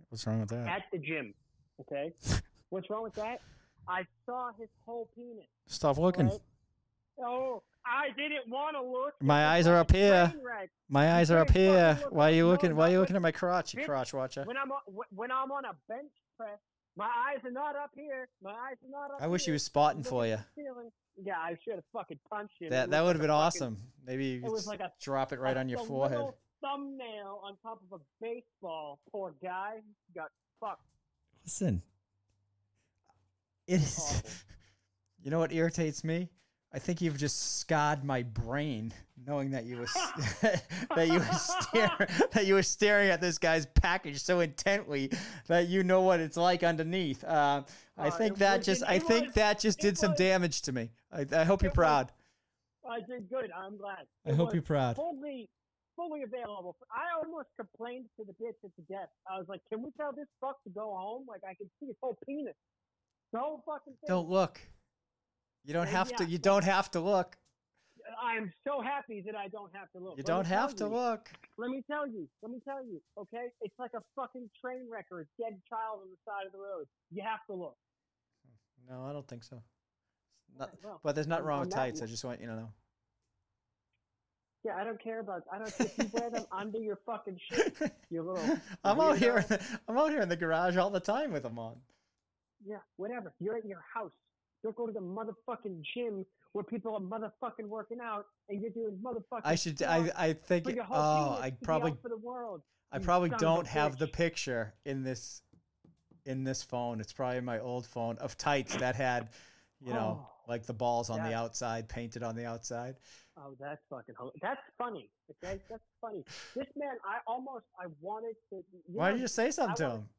What's wrong with that? at the gym. Okay, what's wrong with that? I saw his whole penis. Stop looking. right? Oh, I didn't want to look. My eyes are up here. My eyes are up here. Why are you looking? Why are you looking at my crotch, you crotch watcher? When I'm on, when I'm on a bench press, my eyes are not up here. My eyes are not up I wish he was spotting for you. Yeah, I should have fucking punched you. That that would have been awesome. Maybe you It could was like a drop it right on your forehead. thumbnail on top of a baseball. Poor guy got fucked. Listen, it is. You know what irritates me? I think you've just scarred my brain, knowing that you were that you were staring that you were staring at this guy's package so intently that you know what it's like underneath. Uh, I Uh, think it that just it I think that just it did some damage to me. I, I hope you're it was- proud. I did good. I'm glad. I hope you're proud. fully fully available. I almost complained to the bitch at the desk. I was like, "Can we tell this fuck to go home? Like I can see his whole penis, the whole fucking thing." Don't look. You don't Yeah, have to. yeah. You don't have to look. I'm so happy that I don't have to look. You don't have to you. look. Let me tell you. Let me tell you. Okay, it's like a fucking train wreck or a dead child on the side of the road. You have to look. No, I don't think so. Not, Alright, well, but there's nothing on- wrong with tights. I just want you to know. Yeah, I don't care about. I don't care if you wear them under your fucking shit. You little. I'm out here. In the, I'm out here in the garage all the time with them on. Yeah, whatever. You're at your house. Don't go to the motherfucking gym where people are motherfucking working out and you're doing motherfucking. I should. I. I think. Oh, I probably. for the world. I probably son of a don't have the picture in this. In this phone, it's probably my old phone of tights that had, you know, Oh, like the balls on the outside, painted on the outside. Oh, that's fucking. That's funny. Okay, that's funny. This man, I almost, I wanted to. You Why know, did you say something to him?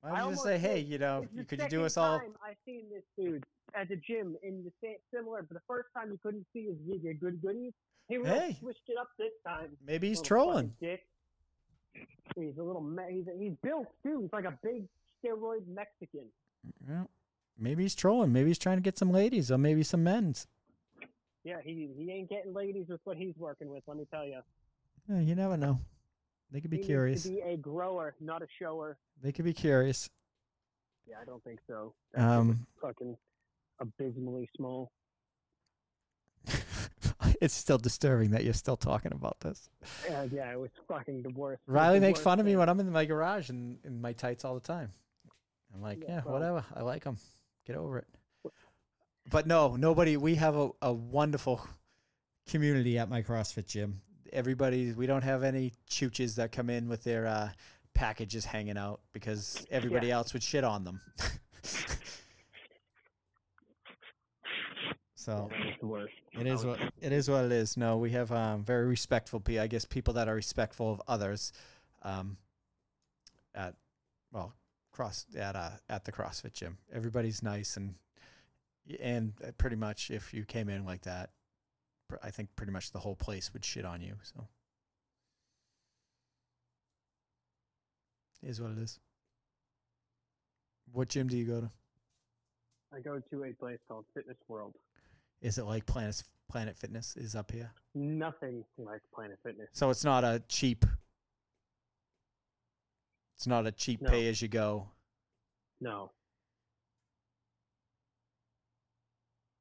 Why I don't you just say, hey, you know, It's the you, could you do us all? I've seen this dude at the gym in the same similar, but the first time you couldn't see his your good goodies. He really Hey. switched it up this time. Maybe he's trolling. Dick. He's a little. Me- he's, he's built too. He's like a big steroid Mexican. Well, maybe he's trolling. Maybe he's trying to get some ladies or maybe some men's. Yeah, he he ain't getting ladies with what he's working with. Let me tell you. Yeah, you never know. They could be he curious. Be a grower, not a shower. They could be curious. Yeah, I don't think so. That Um, fucking abysmally small. it's still disturbing that you're still talking about this. Yeah, yeah, it was fucking the worst. Riley the makes worst fun of me when I'm in my garage and in my tights all the time. I'm like, Yeah, yeah, well- whatever. I like them. Get over it. But no, nobody. We have a, a wonderful community at my CrossFit gym. Everybody, we don't have any chooches that come in with their uh, packages hanging out because everybody else would shit on them. so was the worst. it is what it is. What it is. No, we have um, very respectful people. I guess people that are respectful of others. Um, at well, cross at uh, at the CrossFit gym, everybody's nice and and pretty much if you came in like that, I think pretty much the whole place would shit on you. So is what it is. What gym do you go to? I go to a place called Fitness World. Is it like Planet Planet Fitness is up here? Nothing like Planet Fitness. So it's not a cheap. It's not a cheap No. pay as you go. No,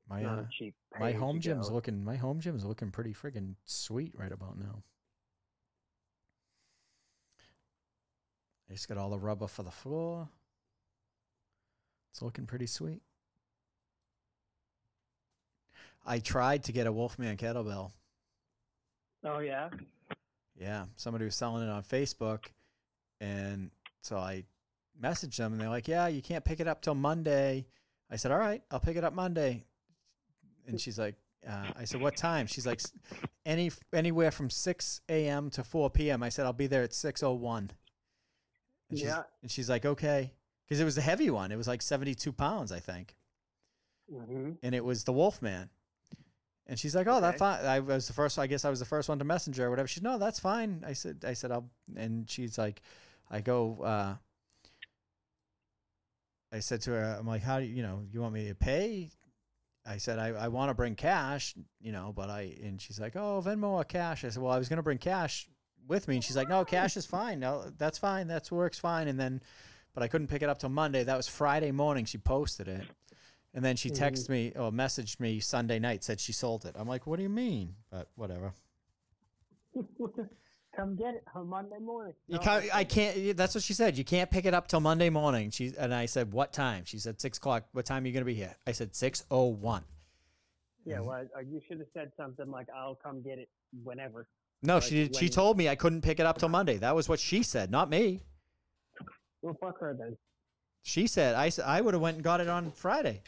My not uh, a cheap. my home gym's looking my home gym's looking pretty friggin' sweet right about now. I just got all the rubber for the floor. It's looking pretty sweet. I tried to get a Wolfman kettlebell. Oh yeah. Yeah, somebody was selling it on Facebook, and so I messaged them, and they're like, "Yeah, you can't pick it up till Monday." I said, "All right, I'll pick it up Monday." And she's like, uh, "I said, what time?" She's like, "Any anywhere from six a.m. to four p.m." I said, "I'll be there at six o one." And she's, Yeah. and she's like, "Okay," because it was a heavy one. It was like seventy-two pounds, I think hmm and it was the Wolfman. And she's like, "Oh, that's fine." I was the first. I guess I was the first one to messenger or whatever. She's, "No, that's fine." I said, "I said I'll." And she's like, "I go." uh I said to her, "I'm like, how do you, you know? You want me to pay?" I said, "I, I want to bring cash, you know, but I." And she's like, "Oh, Venmo or cash?" I said, "Well, I was going to bring cash with me." And she's like, "No, cash is fine. No, that's fine. That works fine." And then, but I couldn't pick it up till Monday. That was Friday morning. She posted it. And then she Mhm. texted me or messaged me Sunday night, said she sold it. I'm like, what do you mean? But whatever. Come get it on Monday morning. You can't, I can't. That's what she said. You can't pick it up till Monday morning. She and I said, what time? She said six o'clock. What time are you gonna be here? I said six oh one. Yeah, well, uh, you should have said something like, "I'll come get it whenever." No, Like she did- she told me I couldn't pick it up till Monday. That was what she said, not me. Well, fuck her then. She said I I would have went and got it on Friday,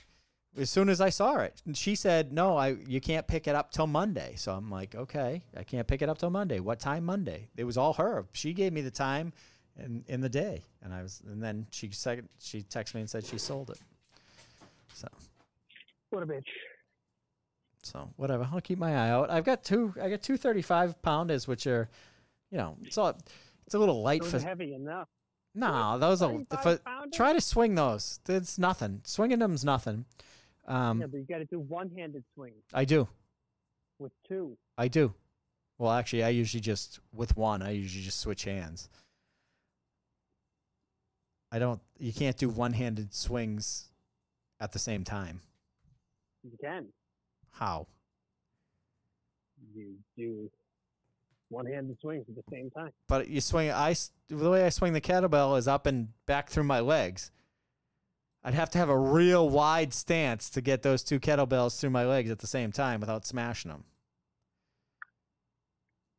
as soon as I saw it. And she said, no, I you can't pick it up till Monday. So I'm like, okay, I can't pick it up till Monday. What time Monday? It was all her. She gave me the time, in in the day, and I was and then she said she texted me and said she sold it. So What a bitch. so whatever. I'll keep my eye out. I've got two. I got two 35 pounders, which are, you know, it's all, it's a little light Those for. heavy enough. No, those are. For, try to swing those. It's nothing. Swinging them's nothing. Um, yeah, but you got to do one-handed swings I do. with two. I do. Well, actually, I usually just with one. I usually just switch hands. I don't. You can't do one-handed swings at the same time. You can. How? You do one-handed swings at the same time. But you swing. I the way I swing the kettlebell is up and back through my legs. I'd have to have a real wide stance to get those two kettlebells through my legs at the same time without smashing them.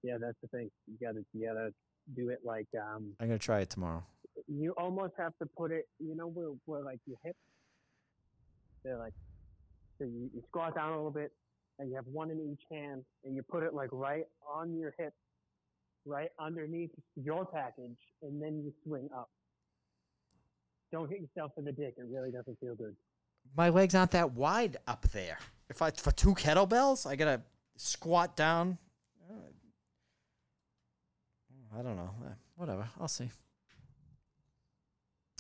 Yeah, that's the thing. You gotta you gotta do it like um I'm gonna try it tomorrow. you almost have to put it you know where where like your hips they're like so you, you squat down a little bit and you have one in each hand and you put it like right on your hip right underneath your package and then you swing up Don't hit yourself in the dick. It really doesn't feel good. My legs aren't that wide up there. If I for two kettlebells, I gotta squat down. Uh, I don't know. Uh, Whatever. I'll see.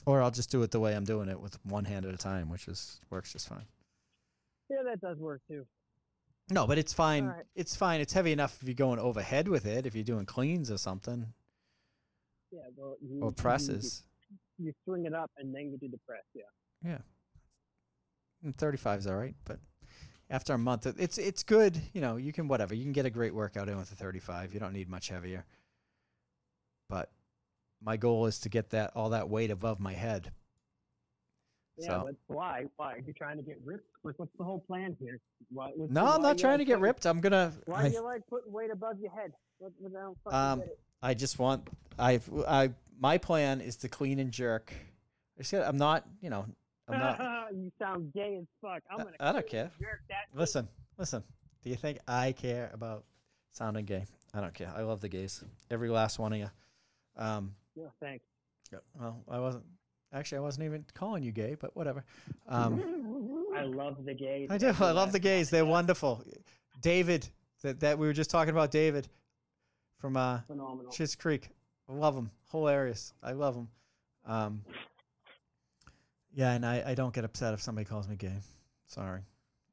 Or I'll just do it the way I'm doing it with one hand at a time, which is works just fine. Yeah, that does work too. No, but it's fine. Alright. It's fine. It's heavy enough if you're going overhead with it. If you're doing cleans or something Yeah, well, you, or you- presses. You, swing it up and then you do the press. Yeah. Yeah. And 35 is all right, but after a month, it's it's good. You know, you can whatever. You can get a great workout in with a 35. You don't need much heavier. But my goal is to get that all that weight above my head. Yeah, So- but why? Why are you trying to get ripped? Like, what's the whole plan here? Why, No, the- I'm not trying to get ripped. I'm gonna. Why I, do you like putting weight above your head? What, what, I don't Um. I just want. I I my plan is to clean and jerk. I said I'm not. You know, I'm not. you sound gay as fuck. I'm gonna. I don't clean and care. Jerk that. Listen, listen. Do you think I care about sounding gay? I don't care. I love the gays. Every last one of you. Um, Yeah, thanks. well, I wasn't. Actually, I wasn't even calling you gay, but whatever. Um, I love the gays. I do. I love the gays. They're wonderful. David, that that we were just talking about. David from uh, Phenomenal. Schitt's Creek. I love him. Hilarious. I love him. Um, yeah, and I, I don't get upset if somebody calls me gay. Sorry.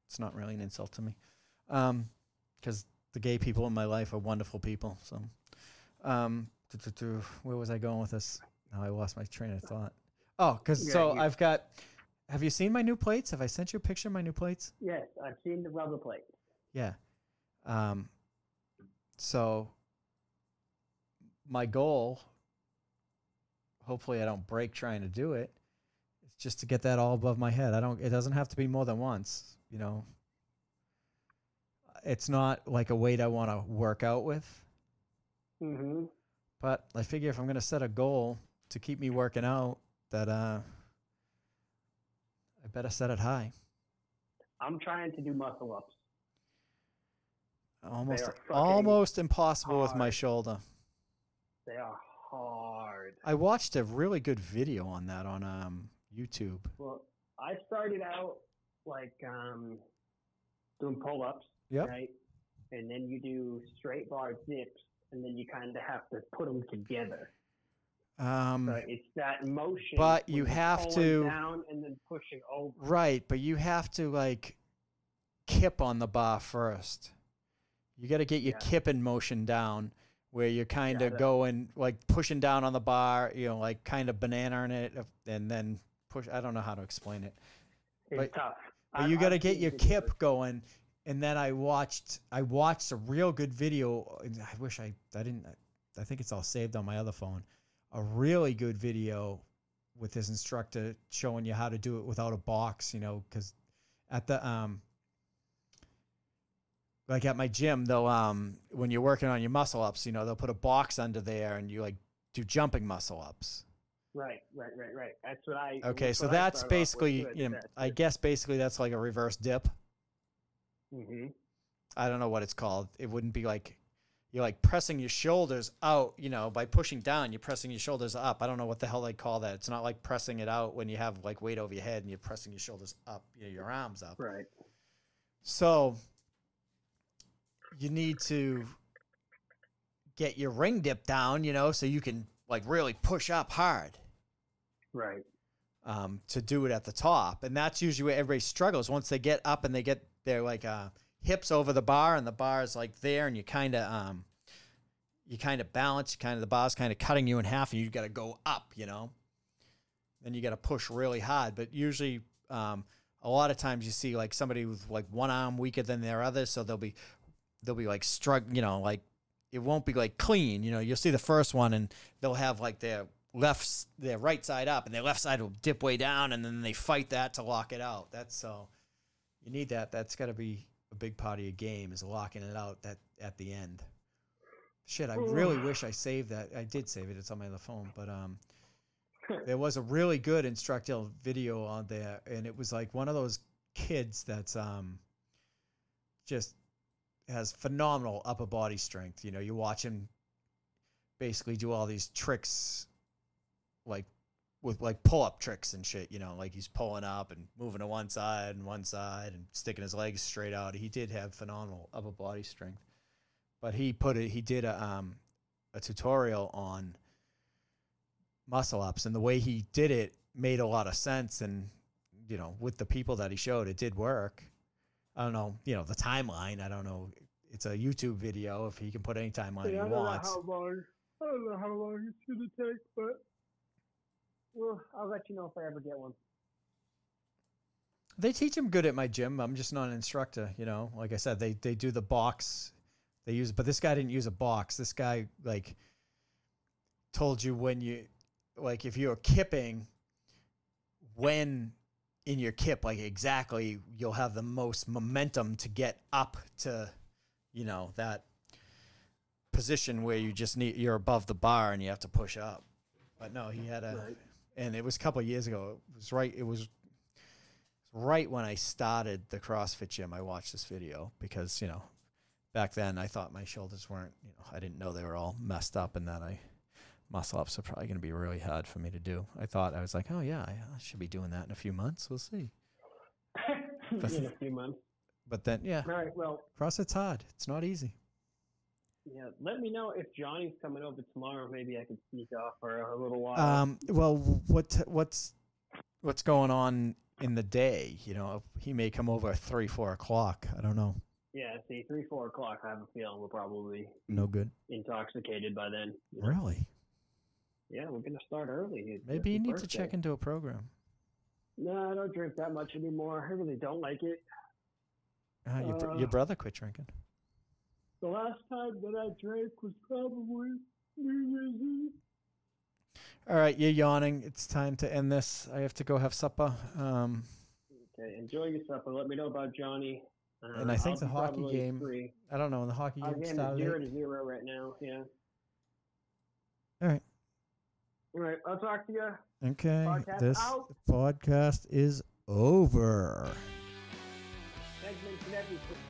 It's not really an insult to me. Um, because the gay people in my life are wonderful people. So, um, where was I going with this? Now I lost my train of thought. Oh, because Yeah, so you- I've got. Have you seen my new plates? Have I sent you a picture of my new plates? Yes, I've seen the rubber plate. Yeah. Um, so my goal, hopefully I don't break trying to do it. it, is just to get that all above my head. I don't it doesn't have to be more than once, you know. It's not like a weight I want to work out with, Mm-hmm. but I figure if I'm going to set a goal to keep me working out that uh I better set it high. I'm trying to do muscle ups. Almost almost impossible with my shoulder. They are hard. I watched a really good video on that on um, YouTube. Well, I started out like um, doing pull ups, Yep. right? And then you do straight bar dips, and then you kind of have to put them together. Um, So it's that motion. But you have to- down and then pushing over. right, but you have to like kip on the bar first. You got to get your Yeah. kip in motion down, where you're kind of that- going like pushing down on the bar, you know, like kind of banana in it, and then push. I don't know how to explain it. It's But- tough. But you got to get your kip going, and then I watched I watched a real good video. I wish I I didn't. I think it's all saved on my other phone. A really good video with his instructor showing you how to do it without a box. You know, because at the um. Like at my gym, they'll um when you're working on your muscle ups, you know, they'll put a box under there and you like do jumping muscle ups. Right, right, right, right. That's what I. Okay, so that's started off with, basically, you know, I guess basically that's like a reverse dip. Mm-hmm. I don't know what it's called. It wouldn't be like you're like pressing your shoulders out, you know, by pushing down, you're pressing your shoulders up. I don't know what the hell they call that. It's not like pressing it out when you have like weight over your head and you're pressing your shoulders up, you know, your arms up. Right. So you need to get your ring dip down, you know, so you can like really push up hard Right. um, to do it at the top. And that's usually where everybody struggles once they get up and they get their like uh, hips over the bar and the bar is like there and you kind of um, you kind of balance, kind of the bar's kind of cutting you in half and you got to go up, you know. Then you got to push really hard, but usually um, a lot of times you see like somebody with like one arm weaker than their other, so they'll be they'll be like struck, you know, like it won't be like clean, you know. You'll see the first one and they'll have like their left their right side up and their left side will dip way down and then they fight that to lock it out. That's so you need that. That's got to be a big part of your game is locking it out that at the end. Shit, I really wish I saved that. I did save it. It's on my other phone, but um, there was a really good instructional video on there, and it was like one of those kids that's um, just has phenomenal upper body strength. You know, you watch him basically do all these tricks, like with like pull up tricks and shit. You know, like he's pulling up and moving to one side and one side and sticking his legs straight out. He did have phenomenal upper body strength, but he put it. He did a um a tutorial on muscle ups, and the way he did it made a lot of sense. And you know, with the people that he showed, it did work. I don't know, you know, the timeline. I don't know. It's a YouTube video. If he can put any timeline Yeah, I he don't know wants. how long. I don't know how long it's gonna take, but well, I'll let you know if I ever get one. They teach him good at my gym. I'm just not an instructor, you know. Like I said, they they do the box. They use, but this guy didn't use a box. This guy like told you when you like if you're kipping when in your kip like exactly you'll have the most momentum to get up to you know that position where you just need you're above the bar and you have to push up but no he had a Right. and it was a couple of years ago it was right it was right when I started the CrossFit gym, I watched this video because you know, back then I thought my shoulders weren't, you know, I didn't know they were all messed up, and then I muscle ups are probably going to be really hard for me to do. I thought I was like, oh yeah, I, should be doing that in a few months. We'll see. in a few months. But then, yeah, All right. Well, CrossFit's hard. It's not easy. yeah. Let me know if Johnny's coming over tomorrow. Maybe I can sneak off for a little while. Um, well, what what's what's going on in the day? You know, he may come over at three, four o'clock. I don't know. yeah. See, three, four o'clock. I have a feeling we'll probably No good. intoxicated by then. Really? Yeah, we're gonna start early. It's Maybe you need to check into a program. No, I don't drink that much anymore. I really don't like it. Uh, your, br- Uh, your brother quit drinking. The last time that I drank was probably New Year's Eve. All right, you're yawning. It's time to end this. I have to go have supper. Um, Okay, enjoy your supper. Let me know about Johnny. Uh, And I think I'll the hockey game Free. I don't know when the hockey game started. zero to zero right now. Yeah. All right. All right. I'll talk to you. Okay, Podcast this out. podcast is over. Segment and everything.